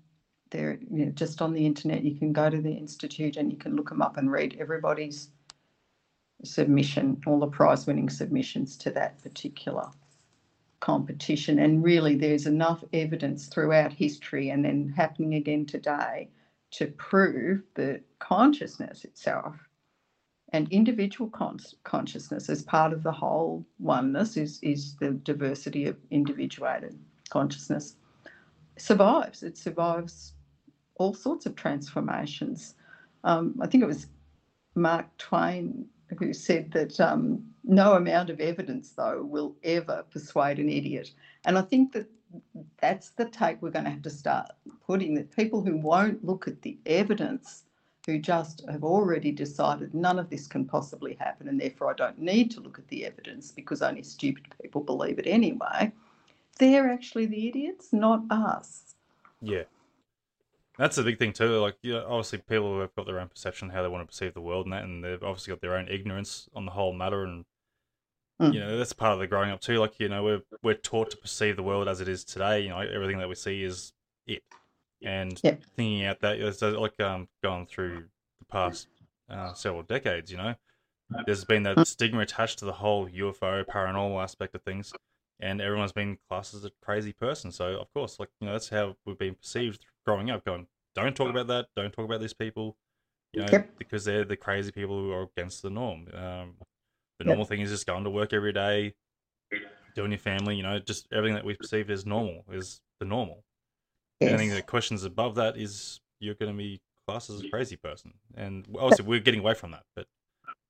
they're you know, just on the internet. You can go to the institute and you can look them up and read everybody's submission, all the prize winning submissions to that particular competition. And really, there's enough evidence throughout history and then happening again today to prove that consciousness itself and individual cons- consciousness as part of the whole oneness is, is the diversity of individuated consciousness survives. It survives all sorts of transformations. Um, I think it was Mark Twain who said that um, no amount of evidence, though, will ever persuade an idiot. And I think that that's the take we're going to have to start putting that people who won't look at the evidence, who just have already decided none of this can possibly happen, and therefore I don't need to look at the evidence because only stupid people believe it anyway, they're actually the idiots, not us. Yeah. That's a big thing too. Like, you know, obviously, people have got their own perception how they want to perceive the world, and that, and they've obviously got their own ignorance on the whole matter. And Mm. you know, that's part of the growing up too. Like, you know, we're we're taught to perceive the world as it is today. You know, everything that we see is it, and Yep. thinking out that it's uh, like um going through the past uh, several decades. You know, there's been that stigma attached to the whole UFO paranormal aspect of things, and everyone's been classed as a crazy person. So of course, like you know, that's how we've been perceived growing up. Going, don't talk about that. Don't talk about these people. You know, Yep. because they're the crazy people who are against the norm. Um, the Yep. normal thing is just going to work every day, doing your family. You know, just everything that we perceive as normal is the normal. Anything Yes. that questions above that is you're going to be classed as a crazy person. And obviously, we're getting away from that, but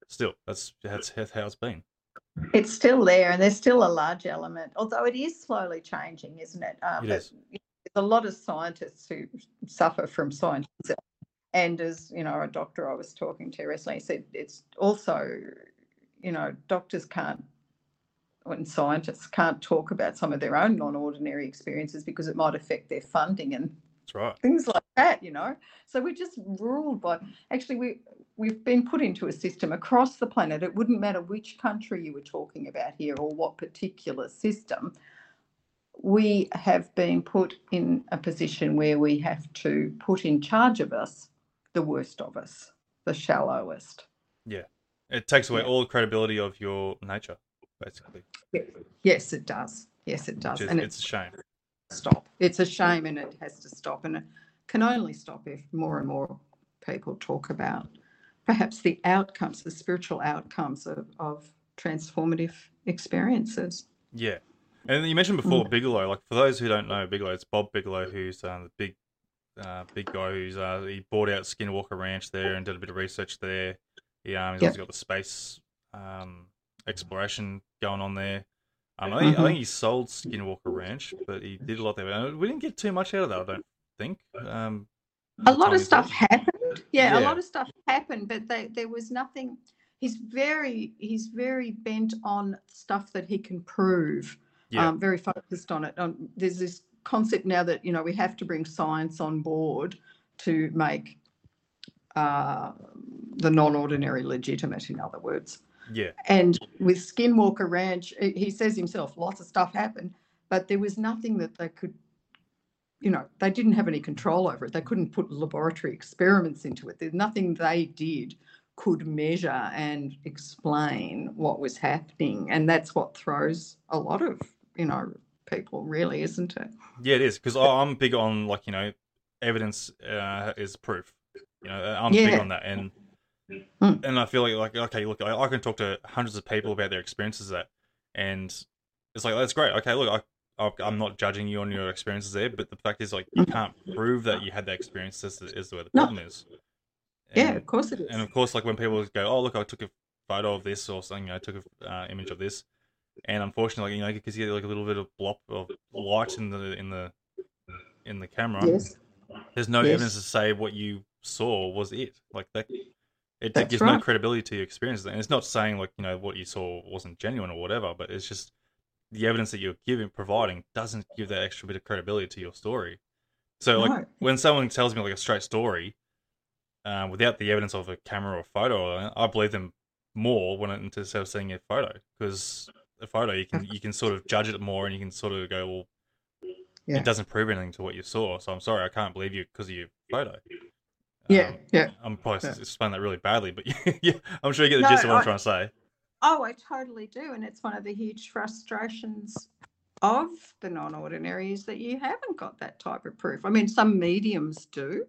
still, that's, that's how it's been. It's still there, and there's still a large element, although it is slowly changing, isn't it? Um, It but is. There's a lot of scientists who suffer from science, And as you know, a doctor I was talking to recently said it's also, you know, doctors can't and scientists can't talk about some of their own non-ordinary experiences because it might affect their funding and That's right. things like that, you know. So we're just ruled by. Actually, we we've been put into a system across the planet. It wouldn't matter which country you were talking about here or what particular system. We have been put in a position where we have to put in charge of us the worst of us, the shallowest. Yeah. It takes away Yeah. all the credibility of your nature, basically. Yes, it does. Yes, it does. Is, and it's a shame. stop. It's a shame and it has to stop. And it can only stop if more and more people talk about perhaps the outcomes, the spiritual outcomes of, of transformative experiences. Yeah. And you mentioned before Bigelow. Like for those who don't know Bigelow, it's Bob Bigelow, who's uh, the big, uh, big guy who's uh, he bought out Skinwalker Ranch there and did a bit of research there. He, um, he's Yep. also got the space um, exploration going on there. Um, I, think, I think he sold Skinwalker Ranch, but he did a lot there. We didn't get too much out of that, I don't think. Um, A lot of stuff happened. Yeah, a lot of stuff happened, but they, there was nothing. He's very he's very bent on stuff that he can prove. Yeah. Um, very focused on it. Um, there's this concept now that you know we have to bring science on board to make uh, the non-ordinary legitimate. In other words, yeah, and with Skinwalker Ranch, he says himself, lots of stuff happened, but there was nothing that they could, you know, they didn't have any control over it. They couldn't put laboratory experiments into it. There's nothing they did could measure and explain what was happening. And that's what throws a lot of, you know, people, really, isn't it? yeah, it is because I'm big on like you know, evidence uh, is proof. You know, I'm big on that, and Mm. and I feel like like okay, look, I, I can talk to hundreds of people about their experiences that, and it's like that's great. Okay, look, I I'm not judging you on your experiences there, but the fact is like you can't prove that you had that experience. This is, where the No. problem is. Yeah, of course it is. and of course, like when people go, "Oh, look, I took a photo of this or something," you know, I took an uh, image of this, and unfortunately, like you know, because you get like a little bit of blop of light in the in the in the camera, yes. there's no Yes. evidence to say what you saw was it. Like that, it That's gives no credibility to your experiences. And it's not saying like you know what you saw wasn't genuine or whatever, but it's just the evidence that you're giving, providing, doesn't give that extra bit of credibility to your story. So like No. when someone tells me like a straight story, uh, without the evidence of a camera or photo, I believe them more when it, instead of seeing a photo because a photo you can you can sort of judge it more and you can sort of go well Yeah. it doesn't prove anything to what you saw so i'm sorry i can't believe you because of your photo Yeah, Um, yeah. i'm probably Yeah. explaining that really badly but [laughs] yeah i'm sure you get the No, gist of what i'm trying to say Oh, I totally do. And it's one of the huge frustrations of the non ordinary is that you haven't got that type of proof. I mean, some mediums do,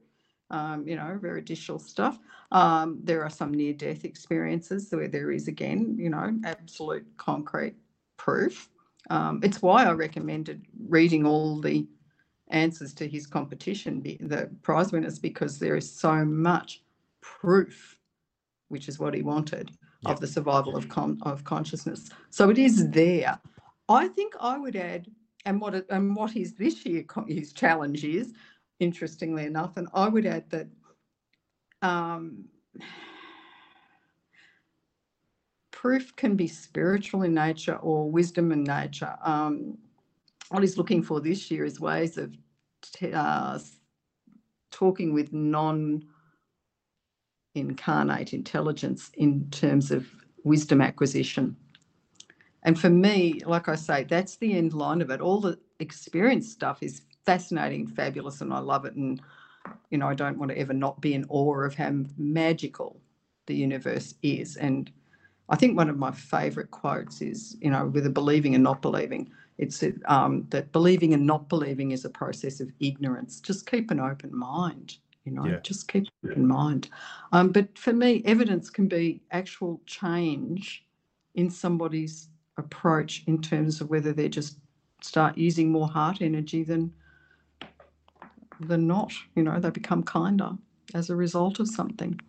um, you know, very digital stuff. Um, there are some near death experiences where there is, again, you know, absolute concrete proof. Um, it's why I recommended reading all the answers to his competition, the prize winners, because there is so much proof, which is what he wanted Yep. of the survival of con- of consciousness. So it is there. I think I would add, and what it, and what his this year co- his challenge is, interestingly enough, and I would add that. Um, proof can be spiritual in nature or wisdom in nature. Um, what he's looking for this year is ways of t- uh, talking with non incarnate intelligence in terms of wisdom acquisition. And for me, like I say, that's the end line of it. All the experience stuff is fascinating, fabulous, and I love it. And, you know, I don't want to ever not be in awe of how magical the universe is. And I think one of my favorite quotes is, you know, with the believing and not believing, it's um, that believing and not believing is a process of ignorance. Just keep an open mind, you know, Yeah. just keep an open mind. Um, but for me, evidence can be actual change in somebody's approach in terms of whether they just start using more heart energy than than not. You know, they become kinder as a result of something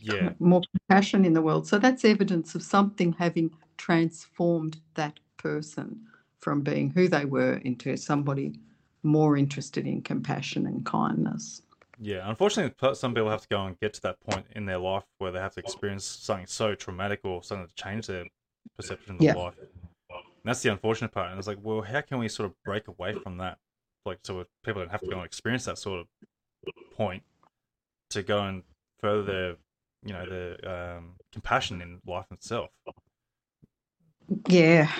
yeah more compassion in the world. So that's evidence of something having transformed that person from being who they were into somebody more interested in compassion and kindness. Yeah unfortunately some people have to go and get to that point in their life where they have to experience something so traumatic or something to change their perception of Yeah. life and that's the unfortunate part and it's like well how can we sort of break away from that like so people don't have to go and experience that sort of point to go and further their you know their um, compassion in life itself Yeah,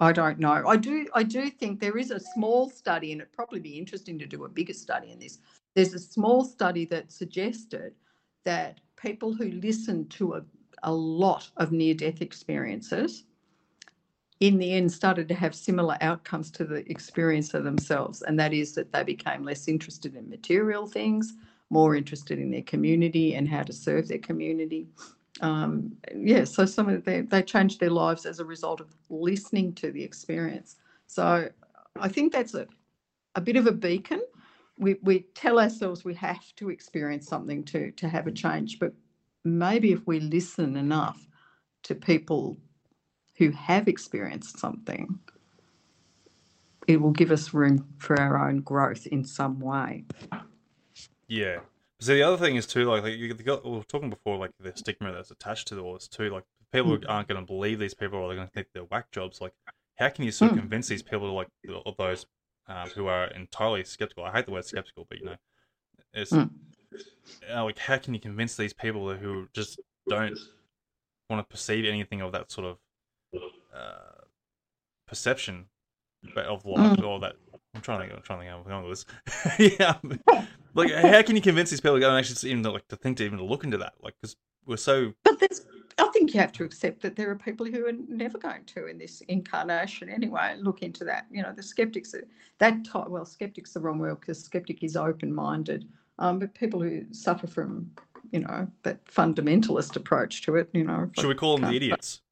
I don't know. I do. I do think there is a small study, and it'd probably be interesting to do a bigger study in this. There's a small study that suggested that people who listen to a, a lot of near-death experiences, in the end, started to have similar outcomes to the experiencer themselves, and that is that they became less interested in material things, more interested in their community and how to serve their community um, yeah, so some of they they changed their lives as a result of listening to the experience. So I think that's a, a bit of a beacon. We we tell ourselves we have to experience something to to have a change, but maybe if we listen enough to people who have experienced something, it will give us room for our own growth in some way. Yeah. So the other thing is too, like, like you got, we were talking before, like the stigma that's attached to all this too. Like people Mm. aren't going to believe these people, or they're going to think they're whack jobs. Like, how can you sort of Mm. convince these people, to like of those um, who are entirely skeptical? I hate the word skeptical, but you know, it's Mm. uh, like how can you convince these people who just don't want to perceive anything of that sort of uh, perception of life Mm. or that I'm trying to. I'm trying to think. how I'm going with this. [laughs] yeah, like how can you convince these people to go and actually even like to think to even look into that? Like because we're so But there's, I think you have to accept that there are people who are never going to in this incarnation anyway look into that. You know, the skeptics, are, that type, well, skeptic's the wrong word because skeptic is open minded. Um, but people who suffer from, you know, that fundamentalist approach to it, you know. should we call them the idiots?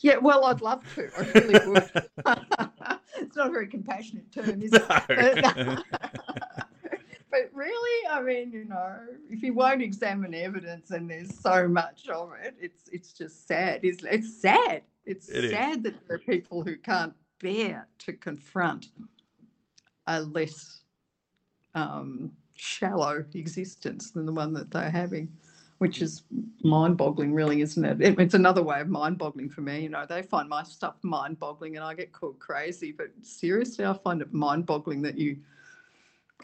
Yeah, well, I'd love to. I really would. [laughs] it's not a very compassionate term, is it? [laughs] No. [laughs] but really, I mean, you know, if you won't examine evidence and there's so much of it, it's it's just sad. It's, it's sad. It's It is. sad that there are people who can't bear to confront a less um, shallow existence than the one that they're having, which is mind-boggling, really, isn't it? it? It's another way of mind-boggling for me. You know, they find my stuff mind-boggling, and I get called crazy. But seriously, I find it mind-boggling that you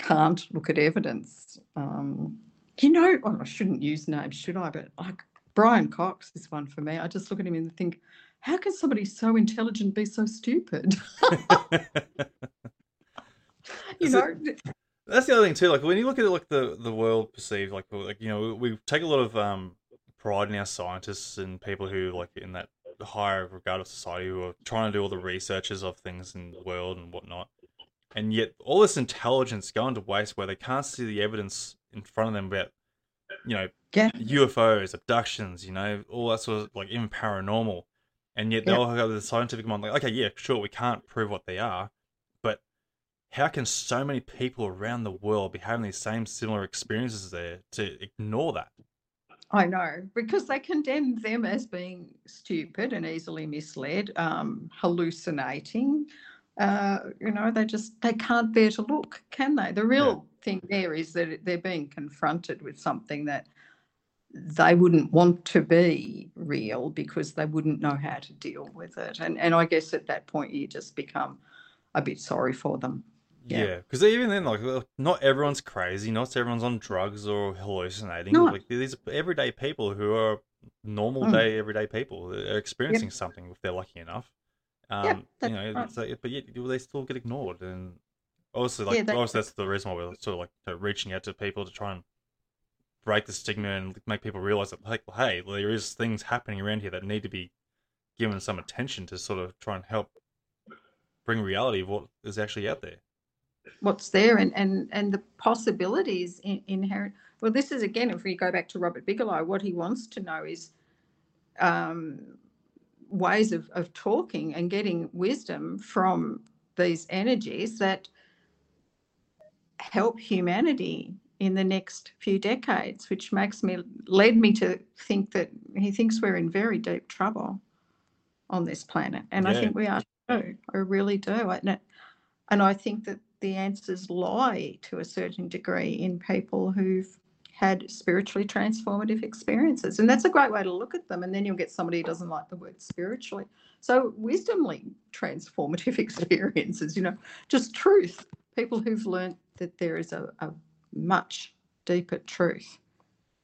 can't look at evidence. Um, You know, well, I shouldn't use names, should I? But like Brian Cox is one for me. I just look at him and think, how can somebody so intelligent be so stupid? [laughs] you Is know, That's the other thing too. Like when you look at it, like the the world perceived, like like you know, we take a lot of um pride in our scientists and people who like in that higher regard of society who are trying to do all the researches of things in the world and whatnot. And yet all this intelligence going to waste where they can't see the evidence in front of them about you know yeah, UFOs, abductions, you know, all that sort of like even paranormal. And yet Yeah. they'll have the scientific mind like, okay, yeah, sure, we can't prove what they are, but how can so many people around the world be having these same similar experiences there to ignore that? I know because they condemn them as being stupid and easily misled, um, hallucinating. Uh, you know, they just they can't bear to look, can they? The real thing there is that they're being confronted with something that they wouldn't want to be real because they wouldn't know how to deal with it. And and I guess at that point you just become a bit sorry for them. Yeah. Yeah, because even then, like, not everyone's crazy, not everyone's on drugs or hallucinating. No. Like, these are everyday people who are normal Mm. day, everyday people. They're experiencing something if they're lucky enough. Um, you that's know, right. it's like, but yet do they still get ignored, and obviously, like, Yeah, they- obviously, that's the reason why we're sort of like you know, reaching out to people to try and break the stigma and make people realize that, like, hey, there is things happening around here that need to be given some attention to sort of try and help bring reality of what is actually out there. what's there and and and the possibilities in, inherent well this is again if we go back to robert bigelow what he wants to know is um, ways of, of talking and getting wisdom from these energies that help humanity in the next few decades which makes me led me to think that he thinks we're in very deep trouble on this planet. And i think we are too. I really do. And, it, and i think that the answers lie to a certain degree in people who've had spiritually transformative experiences and that's a great way to look at them and then you'll get somebody who doesn't like the word spiritually so wisdomly transformative [laughs] experiences you know just truth people who've learnt that there is a, a much deeper truth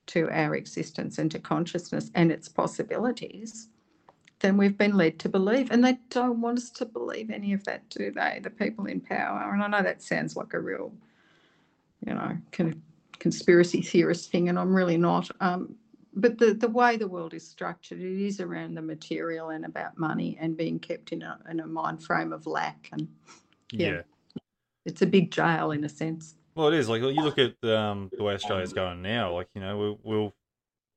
to our existence and to consciousness and its possibilities than we've been led to believe. And they don't want us to believe any of that, do they? The people in power. And I know that sounds like a real, you know, con- conspiracy theorist thing, and I'm really not. Um, but the, the way the world is structured, it is around the material and about money and being kept in a, in a mind frame of lack. And Yeah. yeah. it's a big jail in a sense. Well, it is like you look at um, the way Australia's going now. Like you know, we'll, we'll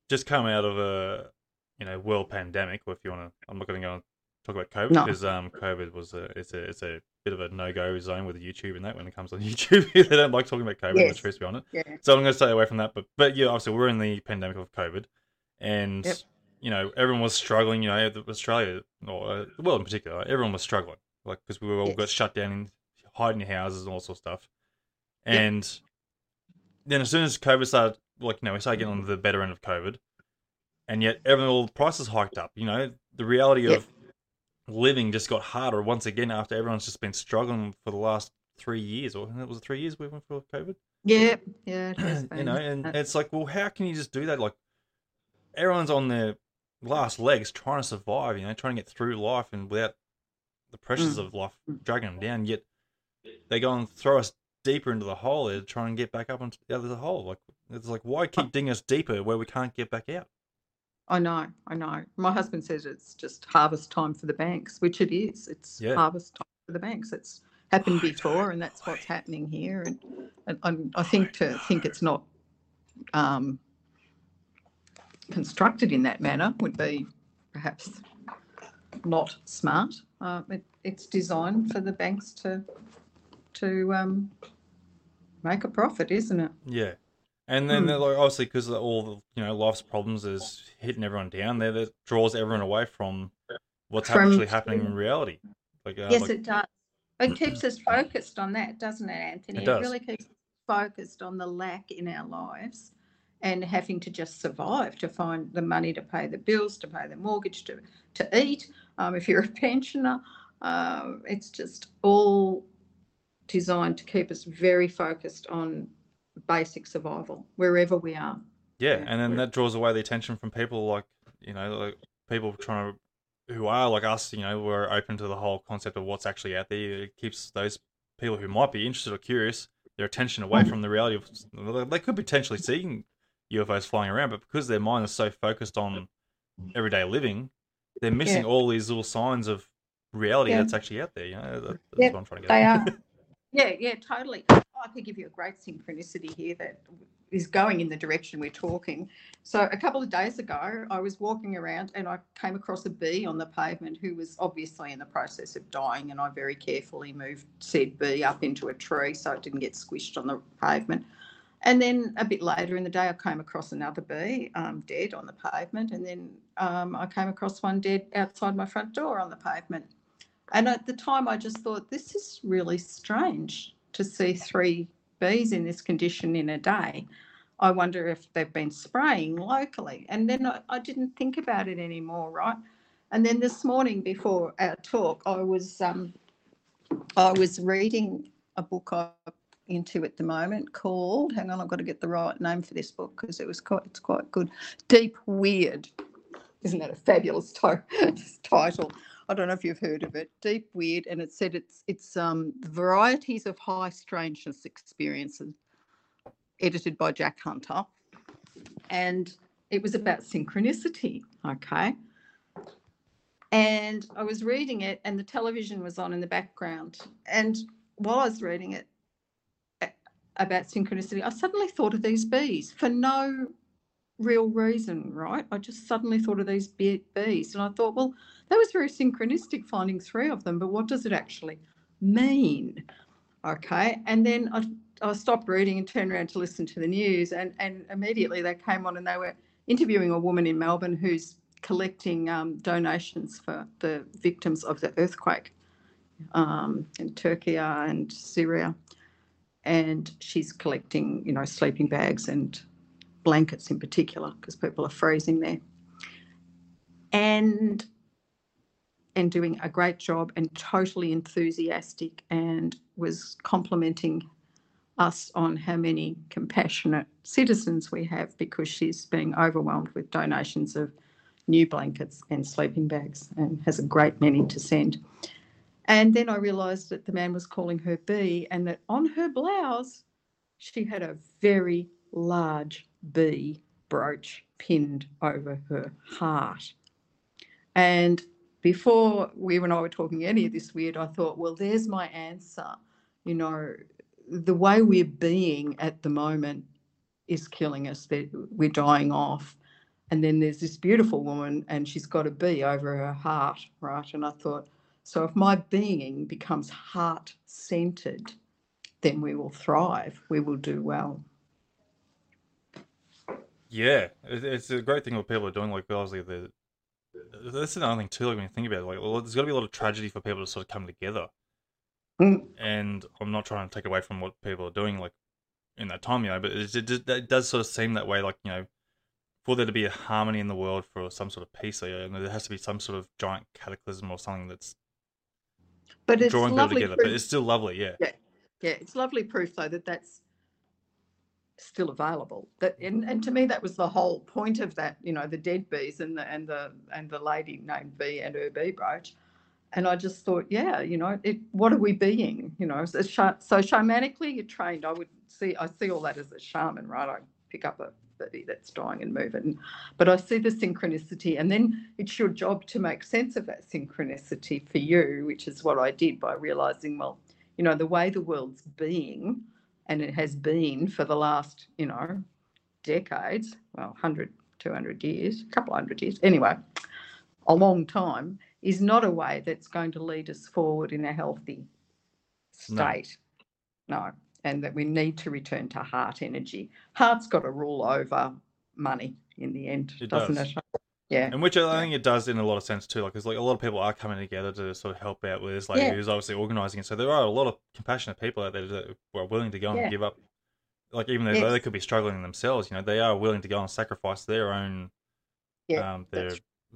just come out of a you know world pandemic. Or if you want to, I'm not going to go and talk about COVID No. because um, COVID was a it's a it's a bit of a no go zone with YouTube and that when it comes on [laughs] YouTube. [laughs] they don't like talking about COVID. Yes. The truth be honest. Yeah. So I'm going to stay away from that. But but yeah, obviously we're in the pandemic of COVID, and Yep. you know everyone was struggling. You know, Australia or uh, the world in particular, everyone was struggling. Like because we were all Yes. got shut down and hiding in your houses and all sorts of stuff. Yep. And then as soon as COVID started, like you know, we started getting on the better end of COVID, and yet everything, all the prices hiked up. You know, the reality Yep. of living just got harder once again after everyone's just been struggling for the last three years, or it was three years we went for COVID. Yeah. Yeah. [clears throat] You know, and Uh, it's like, well, how can you just do that? Like, everyone's on their last legs trying to survive. You know, trying to get through life and without the pressures Mm. of life dragging them down. Yet they go and throw us deeper into the hole They're trying to get back up into the other hole. Like, it's like, why keep digging us deeper where we can't get back out? I know, I know. My husband says it's just harvest time for the banks, which it is. It's Yeah. harvest time for the banks. It's happened before, and that's what's happening here. And, and, and I think to think it's not um, constructed in that manner would be perhaps not smart. Uh, it, it's designed for the banks to to um, make a profit, isn't it? Yeah. And then Hmm. they're like, obviously, because all the you know life's problems is hitting everyone down, there that draws everyone away from what's From- actually happening in reality. Like, uh, Yes, like, it does. It keeps us focused on that, doesn't it, Anthony? It does. really keeps us focused on the lack in our lives and having to just survive to find the money to pay the bills, to pay the mortgage, to, to eat. Um, if you're a [laughs] pensioner, um, it's just all designed to keep us very focused on basic survival wherever we are. Yeah, Yeah, and then that draws away the attention from people like you know, like people trying to who are like us, you know, we're open to the whole concept of what's actually out there. It keeps those people who might be interested or curious their attention away from the reality of they could potentially seeing UFOs flying around, but because their mind is so focused on everyday living, they're missing Yeah. all these little signs of reality Yeah. that's actually out there. You know, that's Yeah, what I'm trying to get. They at. are. [laughs] yeah, yeah, totally. I could give you a great synchronicity here that is going in the direction we're talking. So a couple of days ago, I was walking around and I came across a bee on the pavement who was obviously in the process of dying, and I very carefully moved said bee up into a tree so it didn't get squished on the pavement. And then a bit later in the day, I came across another bee um, dead on the pavement, and then um, I came across one dead outside my front door on the pavement. And at the time, I just thought, this is really strange to see three bees in this condition in a day. I wonder if they've been spraying locally. And then I, I didn't think about it anymore, right? And then this morning before our talk, I was um, I was reading a book I'm into at the moment called, hang on, I've got to get the right name for this book because it was quite it's quite good. Deep Weird. Isn't that a fabulous to- [laughs] title? I don't know if you've heard of it. Deep Weird, and it said it's it's um varieties of high strangeness experiences, edited by Jack Hunter, and it was about synchronicity. Okay. And I was reading it, and the television was on in the background. And while I was reading it about synchronicity, I suddenly thought of these bees for no real reason, right? I just suddenly thought of these be- bees, and I thought, well, that was very synchronistic finding three of them, but what does it actually mean? Okay. And then I, I stopped reading and turned around to listen to the news, and, and immediately they came on and they were interviewing a woman in Melbourne who's collecting um, donations for the victims of the earthquake um, in Turkey and Syria. And she's collecting, you know, sleeping bags and blankets in particular because people are freezing there. And and doing a great job and totally enthusiastic and was complimenting us on how many compassionate citizens we have because she's being overwhelmed with donations of new blankets and sleeping bags and has a great many to send. And then I realised that the man was calling her B and that on her blouse she had a very large B brooch pinned over her heart. And before we and I were talking any of this weird, I thought, well, there's my answer. You know, the way we're being at the moment is killing us. That we're dying off. And then there's this beautiful woman, and she's got a bee over her heart, right? And I thought, so if my being becomes heart centered, then we will thrive. We will do well. Yeah, it's a great thing what people are doing. Like obviously the that's another thing too. Like when you think about it, like well, there's got to be a lot of tragedy for people to sort of come together. Mm. And I'm not trying to take away from what people are doing, like in that time, you know, but it, it, it does sort of seem that way. Like you know, for there to be a harmony in the world, for some sort of peace, you know, there has to be some sort of giant cataclysm or something that's But it's drawing people together. But it's still lovely, yeah. yeah, it's lovely proof though that that's still available. That and, and to me that was the whole point of that. You know, the dead bees and the and the and the lady named Bee and her bee brooch. And I just thought, yeah, you know, it. What are we being? You know, so, so shamanically you're trained. I would see. I see all that as a shaman, right? I pick up a bee that's dying and move it, and, but I see the synchronicity, and then it's your job to make sense of that synchronicity for you, which is what I did by realizing, well, you know, the way the world's being, and it has been for the last, you know, decades, well, 100, 200 years, a couple of hundred years, anyway, a long time, is not a way that's going to lead us forward in a healthy No. state. No. And that we need to return to heart energy. Heart's got to rule over money in the end, It doesn't does. it? Yeah. And which I think it does in a lot of sense too, like because like a lot of people are coming together to sort of help out with this lady Yeah. who's obviously organising it. So there are a lot of compassionate people out there that are willing to go and Yeah. give up, like even though Yes. they could be struggling themselves, you know, they are willing to go and sacrifice their own, Yeah. um, their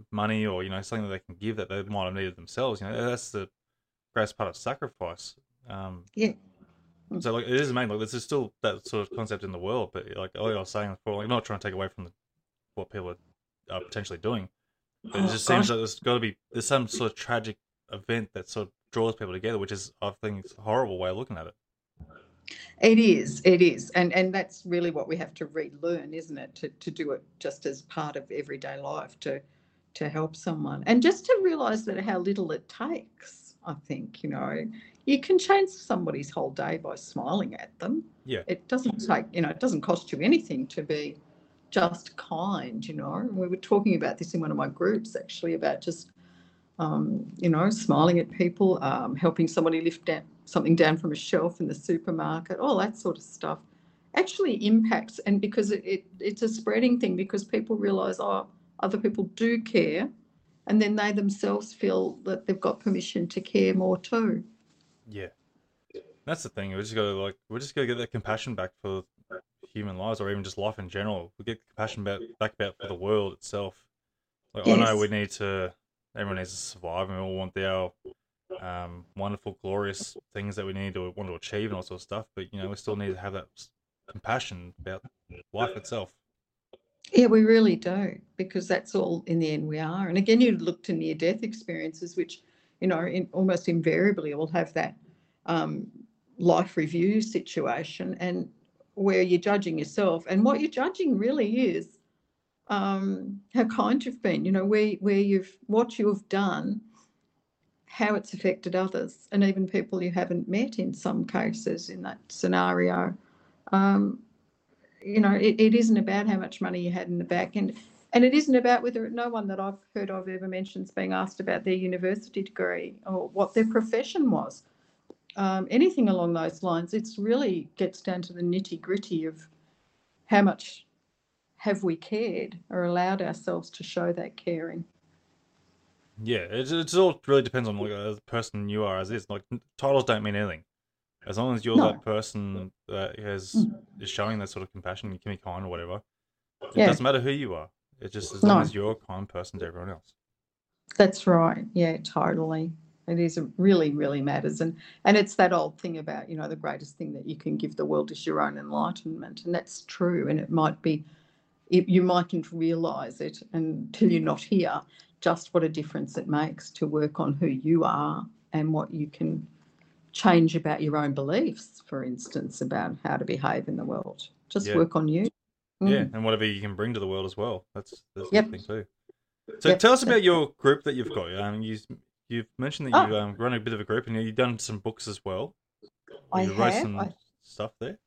money or you know something that they can give that they might have needed themselves. You know, that's the greatest part of sacrifice. Um, Yeah. So like it is amazing. Like there's still that sort of concept in the world, but like like I was saying before, like not trying to take away from the, what people are, are potentially doing, but it Oh, just seems like there's got to be there's some sort of tragic event that sort of draws people together, which is I think it's a horrible way of looking at it. It is, it is. And and that's really what we have to relearn, isn't it? To to do it just as part of everyday life to to help someone. And just to realise that how little it takes, I think, you know. You can change somebody's whole day by smiling at them. Yeah. It doesn't take, you know, it doesn't cost you anything to be just kind, you know. We were talking about this in one of my groups actually about just um, you know, smiling at people, um, helping somebody lift down, something down from a shelf in the supermarket, all that sort of stuff actually impacts. And because it, it, it's a spreading thing, because people realise, oh, other people do care. And then they themselves feel that they've got permission to care more too. Yeah, that's the thing. We just gotta like we just gotta get that compassion back for human lives, or even just life in general. We get compassion back back about for the world itself. Like I know we need to. Everyone needs to survive, and we all want our um, wonderful, glorious things that we need to want to achieve and all sorts of stuff. But you know, we still need to have that compassion about life itself. Yeah, we really do, because that's all in the end we are. And again, you look to near death experiences, which, you know, in, almost invariably will have that um, life review situation and where you're judging yourself. And what you're judging really is um, how kind you've been, you know, where, where you've, what you've done, how it's affected others, and even people you haven't met in some cases in that scenario. Um, you know, it, it isn't about how much money you had in the back end. And it isn't about whether no one that I've heard of ever mentions being asked about their university degree or what their profession was. Um, anything along those lines. It's really gets down to the nitty gritty of how much have we cared or allowed ourselves to show that caring. Yeah, it, it all really depends on like the person you are as is. Like titles don't mean anything. As long as you're No. that person that has Mm. is showing that sort of compassion, you can be kind or whatever. It Yeah. doesn't matter who you are. It's just as long No. as you're a kind person to everyone else. That's right. Yeah, totally. It is really, really matters. And and it's that old thing about, you know, the greatest thing that you can give the world is your own enlightenment. And that's true. And it might be it, you mightn't realise it until you're not here, just what a difference it makes to work on who you are and what you can change about your own beliefs, for instance, about how to behave in the world. Just Yeah. work on you. Yeah, Mm. and whatever you can bring to the world as well. That's that's Yep. the thing too. So Yep. tell us about your group that you've got. Um, you you've mentioned that Oh. you um, run a bit of a group and you've done some books as well. I you wrote have. some I- stuff there.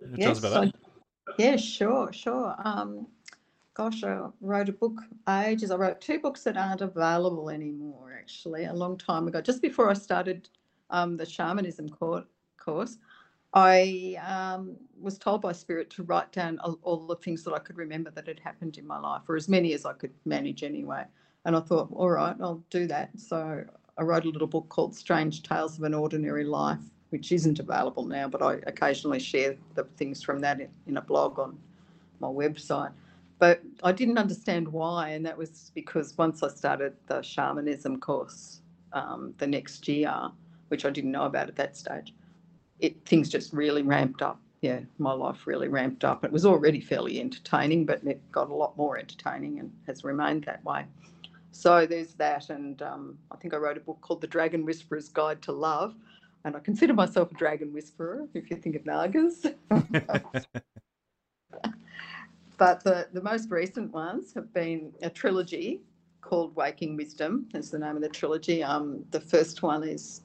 Tell us Yes, about that. I- yeah, sure, sure. Um, gosh, I wrote a book ages. I wrote two books that aren't available anymore. Actually, a long time ago, just before I started um, the shamanism course, I um, was told by Spirit to write down all, all the things that I could remember that had happened in my life, or as many as I could manage anyway. And I thought, all right, I'll do that. So I wrote a little book called Strange Tales of an Ordinary Life, which isn't available now, but I occasionally share the things from that in, a blog on my website. But I didn't understand why, and that was because once I started the shamanism course um, the next year, which I didn't know about at that stage, it things just really ramped up. Yeah, my life really ramped up. It was already fairly entertaining, but it got a lot more entertaining and has remained that way. So there's that, and um, I think I wrote a book called The Dragon Whisperer's Guide to Love, and I consider myself a dragon whisperer. If you think of Nagas, [laughs] but the the most recent ones have been a trilogy called Waking Wisdom. Is the name of the trilogy. Um, the first one is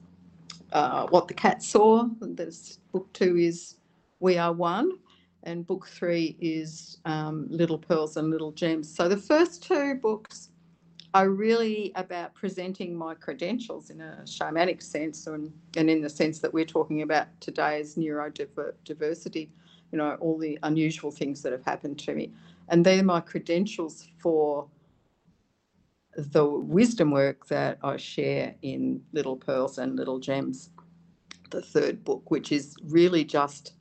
uh, What the Cat Saw. There's book two is We Are One, and book three is um, Little Pearls and Little Gems. So the first two books are really about presenting my credentials in a shamanic sense and, and in the sense that we're talking about today as neurodiversity, you know, all the unusual things that have happened to me. And they're my credentials for the wisdom work that I share in Little Pearls and Little Gems, the third book, which is really just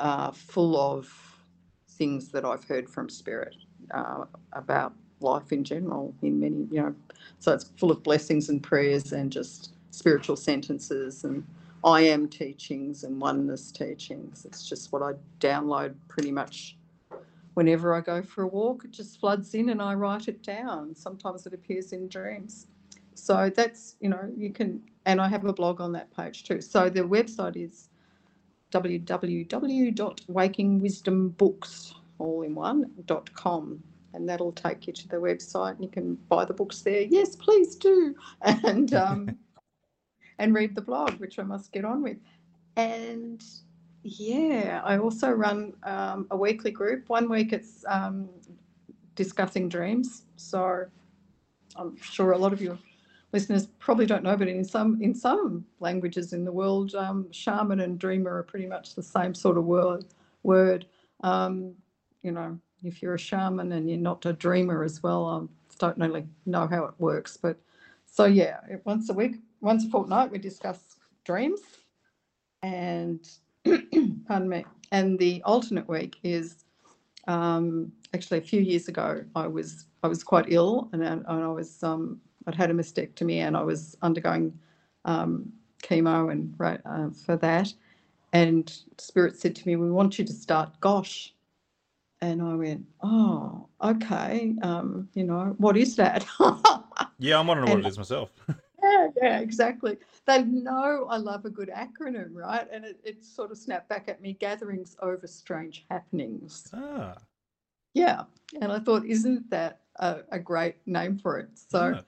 uh, full of things that I've heard from Spirit uh, about life in general, in many, you know, so it's full of blessings and prayers and just spiritual sentences. And I am teachings and oneness teachings. It's just what I download pretty much whenever I go for a walk. It just floods in and I write it down. Sometimes it appears in dreams. So that's, you know, you can, and I have a blog on that page too. So the website is www.wakingwisdombooks, all in one, dot com. And that'll take you to the website and you can buy the books there. Yes, please do. [laughs] And, um, [laughs] and read the blog, which I must get on with. And yeah, I also run um, a weekly group. One week it's um, discussing dreams. So I'm sure a lot of your listeners probably don't know, but in some in some languages in the world, um, shaman and dreamer are pretty much the same sort of word. Word, um, you know, if you're a shaman and you're not a dreamer as well, I don't really know how it works. But so yeah, once a week once a fortnight we discuss dreams and [clears throat] pardon me and the alternate week is um, actually a few years ago i was i was quite ill and, and i was um, i'd had a mastectomy and i was undergoing um, chemo and uh, for that and spirit said to me we want you to start gosh and i went oh okay um, you know what is that [laughs] yeah i'm wondering and, what it is myself [laughs] yeah, yeah, exactly. They know I love a good acronym, right? And it, it sort of snapped back at me gatherings over strange happenings. Ah. Yeah. And I thought, isn't that a, a great name for it? So,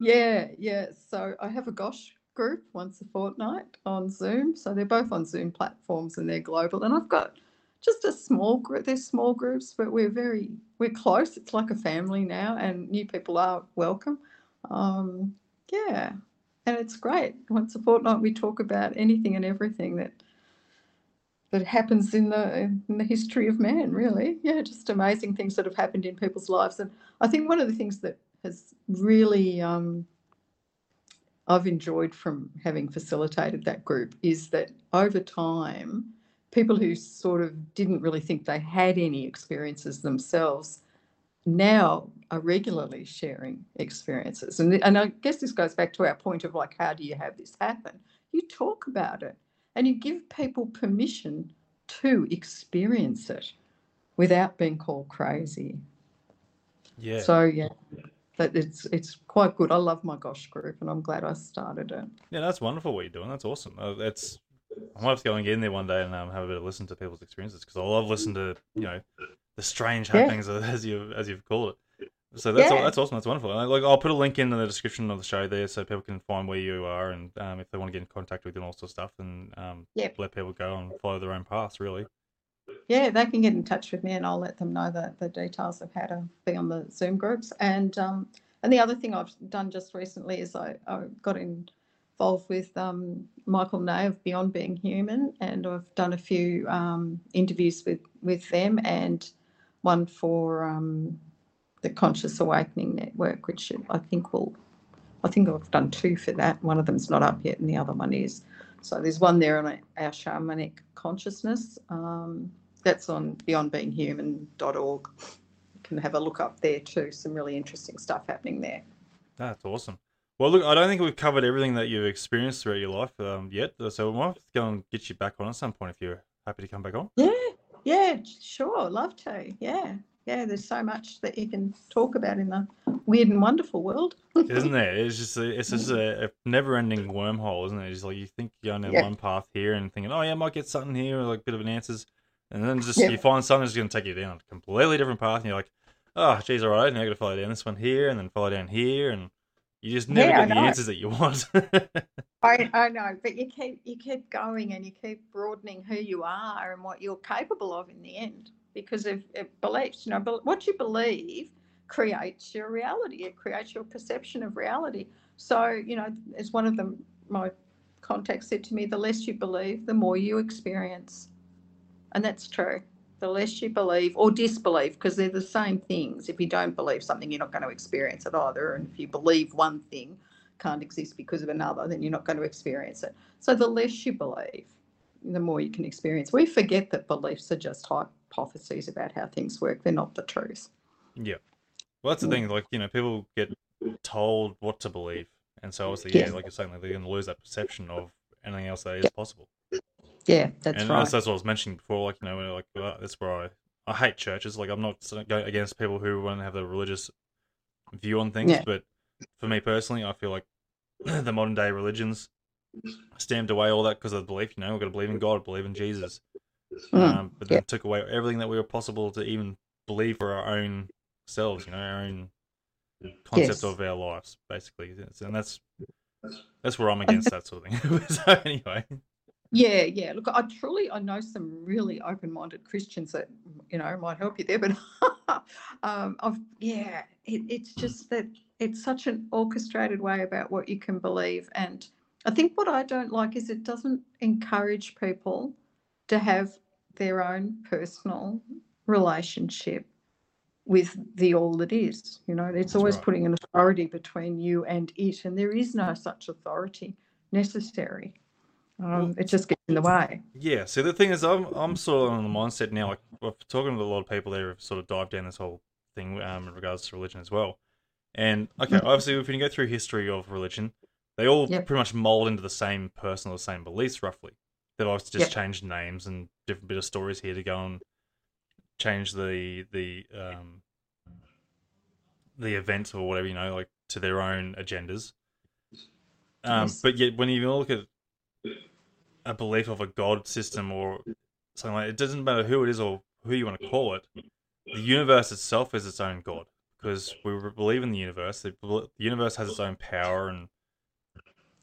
yeah. yeah, yeah. So I have a Gosh group once a fortnight on Zoom. So they're both on Zoom platforms and they're global. And I've got just a small group. They're small groups, but we're very, we're close. It's like a family now, and new people are welcome. Um, yeah, and it's great. Once a fortnight, we talk about anything and everything that that happens in the in the history of man. Really, yeah, just amazing things that have happened in people's lives. And I think one of the things that has really um, I've enjoyed from having facilitated that group is that over time, people who sort of didn't really think they had any experiences themselves now are regularly sharing experiences. And, and I guess this goes back to our point of like, how do you have this happen? You talk about it and you give people permission to experience it without being called crazy. Yeah. So yeah, that it's it's quite good. I love my Gosh group, and I'm glad I started it. Yeah, that's wonderful what you're doing. That's awesome. Uh, that's I might have to go and get in there one day and um, have a bit of listen to people's experiences because I love listening to you know the strange happenings yeah. [laughs] as you as you've called it. So that's yeah. that's awesome. That's wonderful. And like I'll put a link in the description of the show there, so people can find where you are, and um, if they want to get in contact with you and all sorts of stuff, and um, yep. let people go and follow their own paths. Really. Yeah, they can get in touch with me, and I'll let them know the, the details of how to be on the Zoom groups. And um, and the other thing I've done just recently is I, I got involved with um, Michael Ney of Beyond Being Human, and I've done a few um, interviews with with them and one for um, the Conscious Awakening Network, which I think will, I think I've done two for that. One of them's not up yet, and the other one is. So there's one there on our shamanic consciousness. Um, that's on beyondbeinghuman.org. You can have a look up there too. Some really interesting stuff happening there. That's awesome. Well, look, I don't think we've covered everything that you've experienced throughout your life um, yet. So we might have to go and get you back on at some point if you're happy to come back on. Yeah, yeah, sure. Love to. Yeah. Yeah. There's so much that you can talk about in the weird and wonderful world. [laughs] isn't there? It's just a, it's just a, a never-ending wormhole, isn't it? It's like you think you're going down yeah. one path here and thinking, oh yeah, I might get something here, or like a bit of an answers, and then just you find something that's going to take you down a completely different path, and you're like, oh, geez, all right, now I got to follow down this one here, and then follow down here, and you just never yeah, get the answers that you want. [laughs] I, I know, but you keep you keep going and you keep broadening who you are and what you're capable of in the end. Because of, if beliefs, you know, what you believe creates your reality. It creates your perception of reality. So, you know, as one of them, my contacts said to me, the less you believe, the more you experience. And that's true the less you believe or disbelieve, because they're the same things. If you don't believe something, you're not going to experience it either. And if you believe one thing can't exist because of another, then you're not going to experience it. So the less you believe, the more you can experience. We forget that beliefs are just hypotheses about how things work, they're not the truth. Yeah. Well, that's the thing. Like, you know, people get told what to believe. And so obviously, yeah, yeah like you're saying, like they're going to lose that perception of anything else that is Yep. possible. Yeah, that's and right. that's, that's what I was mentioning before. Like you know, when, like uh, that's where I I hate churches. Like I'm not against people who want to have a religious view on things, Yeah. but for me personally, I feel like [clears throat] the modern day religions stamped away all that because of belief. You know, we've got to believe in God, believe in Jesus, Mm, um, but then yeah. took away everything that we were possible to even believe for our own selves. You know, our own concept Yes. of our lives, basically. And that's that's where I'm against that sort of thing. [laughs] so anyway, Yeah, yeah. Look, I truly I know some really open-minded Christians that you know might help you there, but [laughs] um, I've yeah, it, it's just that it's such an orchestrated way about what you can believe, and I think what I don't like is it doesn't encourage people to have their own personal relationship with the all that is. You know, it's That's always right. putting an authority between you and it, and there is no such authority necessary. Um, Well- it just gets in the way. Yeah, so the thing is, I'm I'm sort of on the mindset now. Like, we're talking to a lot of people there who've sort of dived down this whole thing um, in regards to religion as well. And okay, Mm. obviously, if you go through history of religion, they all Yep. pretty much mold into the same person or the same beliefs, roughly. They've obviously just Yep. changed names and different bit of stories here to go and change the the um, the event or whatever you know, like to their own agendas. Um, Yes. But yet, when you look at a belief of a god system or something like it doesn't matter who it is or who you want to call it. The universe itself is its own god because we believe in the universe. The, universe has its own power, and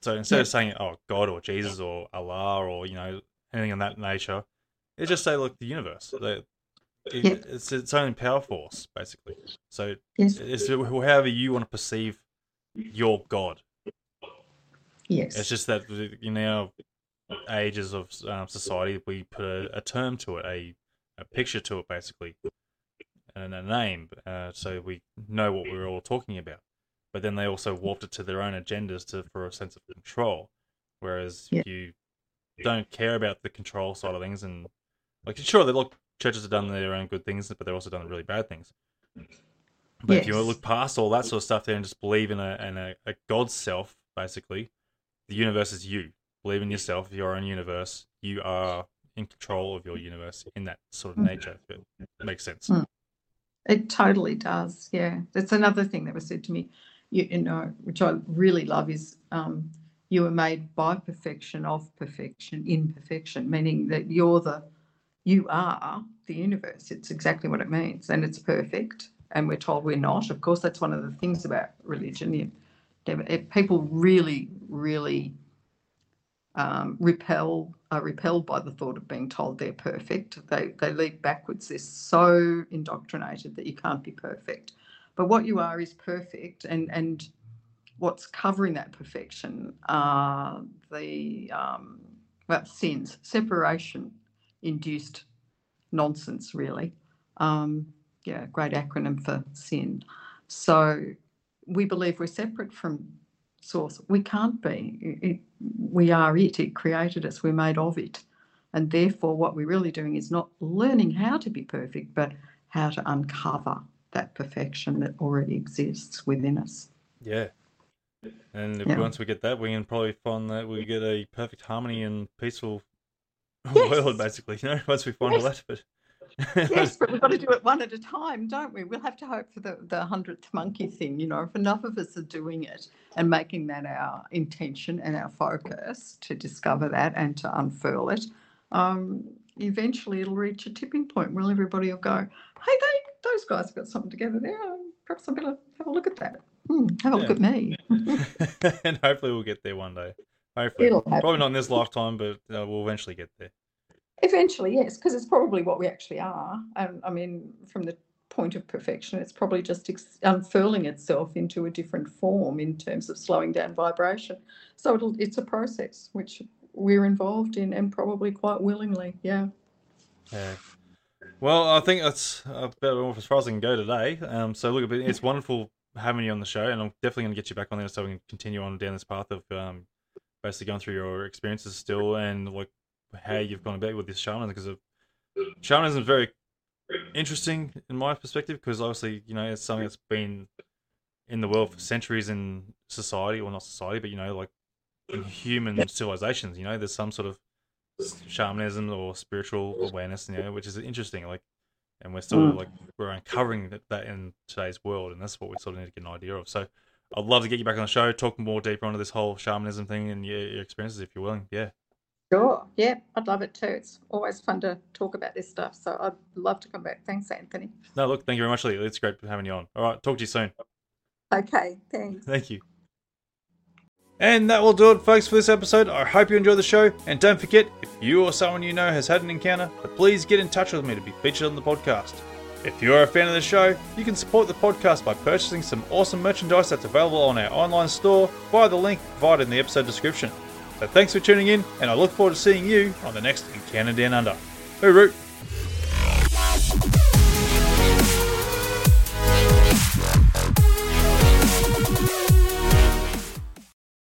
so instead of saying oh God or Jesus or Allah or you know anything of that nature, it just say look the universe. The- it- Yeah. It's its own power force basically. So Yes. it's however you want to perceive your god. Yes. It's just that you our ages of um, society, we put a, a term to it, a, a picture to it, basically, and a name, uh, so we know what we're all talking about. But then they also warped it to their own agendas to for a sense of control. Whereas Yeah. you don't care about the control side of things, and like sure, they look churches have done their own good things, but they've also done really bad things. But if you look past all that sort of stuff there and just believe in a in a, a God's self, basically, the universe is you. Believe in yourself, your own universe. You are in control of your universe in that sort of Mm. nature. If it makes sense. Mm. It totally does. Yeah. That's another thing that was said to me, you, you know, which I really love is um, you were made by perfection, of perfection, in perfection, meaning that you're the, you are the universe. It's exactly what it means. And it's perfect. And we're told we're not. Of course, that's one of the things about religion. You, people really, really um, repel are repelled by the thought of being told they're perfect. They they leap backwards. They're so indoctrinated that you can't be perfect. But what you are is perfect, and and what's covering that perfection are the um, well sins, separation induced nonsense, really. Um, yeah, great acronym for sin. So we believe we're separate from source. We can't be. It- it- we are it. It created us. We're made of it. And therefore, what we're really doing is not learning how to be perfect, but how to uncover that perfection that already exists within us. Yeah. And Yeah. once we get that, we can probably find that we get a perfect harmony and peaceful Yes. [laughs] world, basically. You know, once we find all that. But [laughs] Yes, but we've got to do it one at a time, don't we? We'll have to hope for the, the hundredth monkey thing. You know, if enough of us are doing it and making that our intention and our focus to discover that and to unfurl it, um, eventually it'll reach a tipping point where everybody will go, hey, they, those guys have got something together there. Perhaps I better have a look at that. Hmm, have a look at me. [laughs] and hopefully we'll get there one day. Hopefully, probably not in this lifetime, but uh, we'll eventually get there. Eventually, yes, because it's probably what we actually are. And I mean, from the point of perfection, it's probably just ex- unfurling itself into a different form in terms of slowing down vibration. So it's a process which we're involved in and probably quite willingly. Yeah. Yeah. Well, I think that's about as far as I can go today. Um, so look, it's wonderful having you on the show, and I'm definitely going to get you back on there so we can continue on down this path of um, basically going through your experiences still and like how you've gone about with this shamanism because of shamanism is very interesting in my perspective because obviously you know it's something that's been in the world for centuries in society or not society but you know like in human civilizations. You know, there's some sort of shamanism or spiritual awareness, you know, which is interesting. Like, and we're still Mm. like we're uncovering that, that in today's world, and that's what we sort of need to get an idea of. So, I'd love to get you back on the show, talk more deeper onto this whole shamanism thing and your, your experiences, if you're willing. Yeah. Sure. Yeah, I'd love it too. It's always fun to talk about this stuff. So I'd love to come back. Thanks, Anthony. No, look, thank you very much, Lee. It's great for having you on. All right, talk to you soon. Okay, thanks. Thank you. And that will do it, folks, for this episode. I hope you enjoyed the show. And don't forget, if you or someone you know has had an encounter, please get in touch with me to be featured on the podcast. If you're a fan of the show, you can support the podcast by purchasing some awesome merchandise that's available on our online store via the link provided in the episode description. So thanks for tuning in, and I look forward to seeing you on the next Encounter Down Under. Hooroo!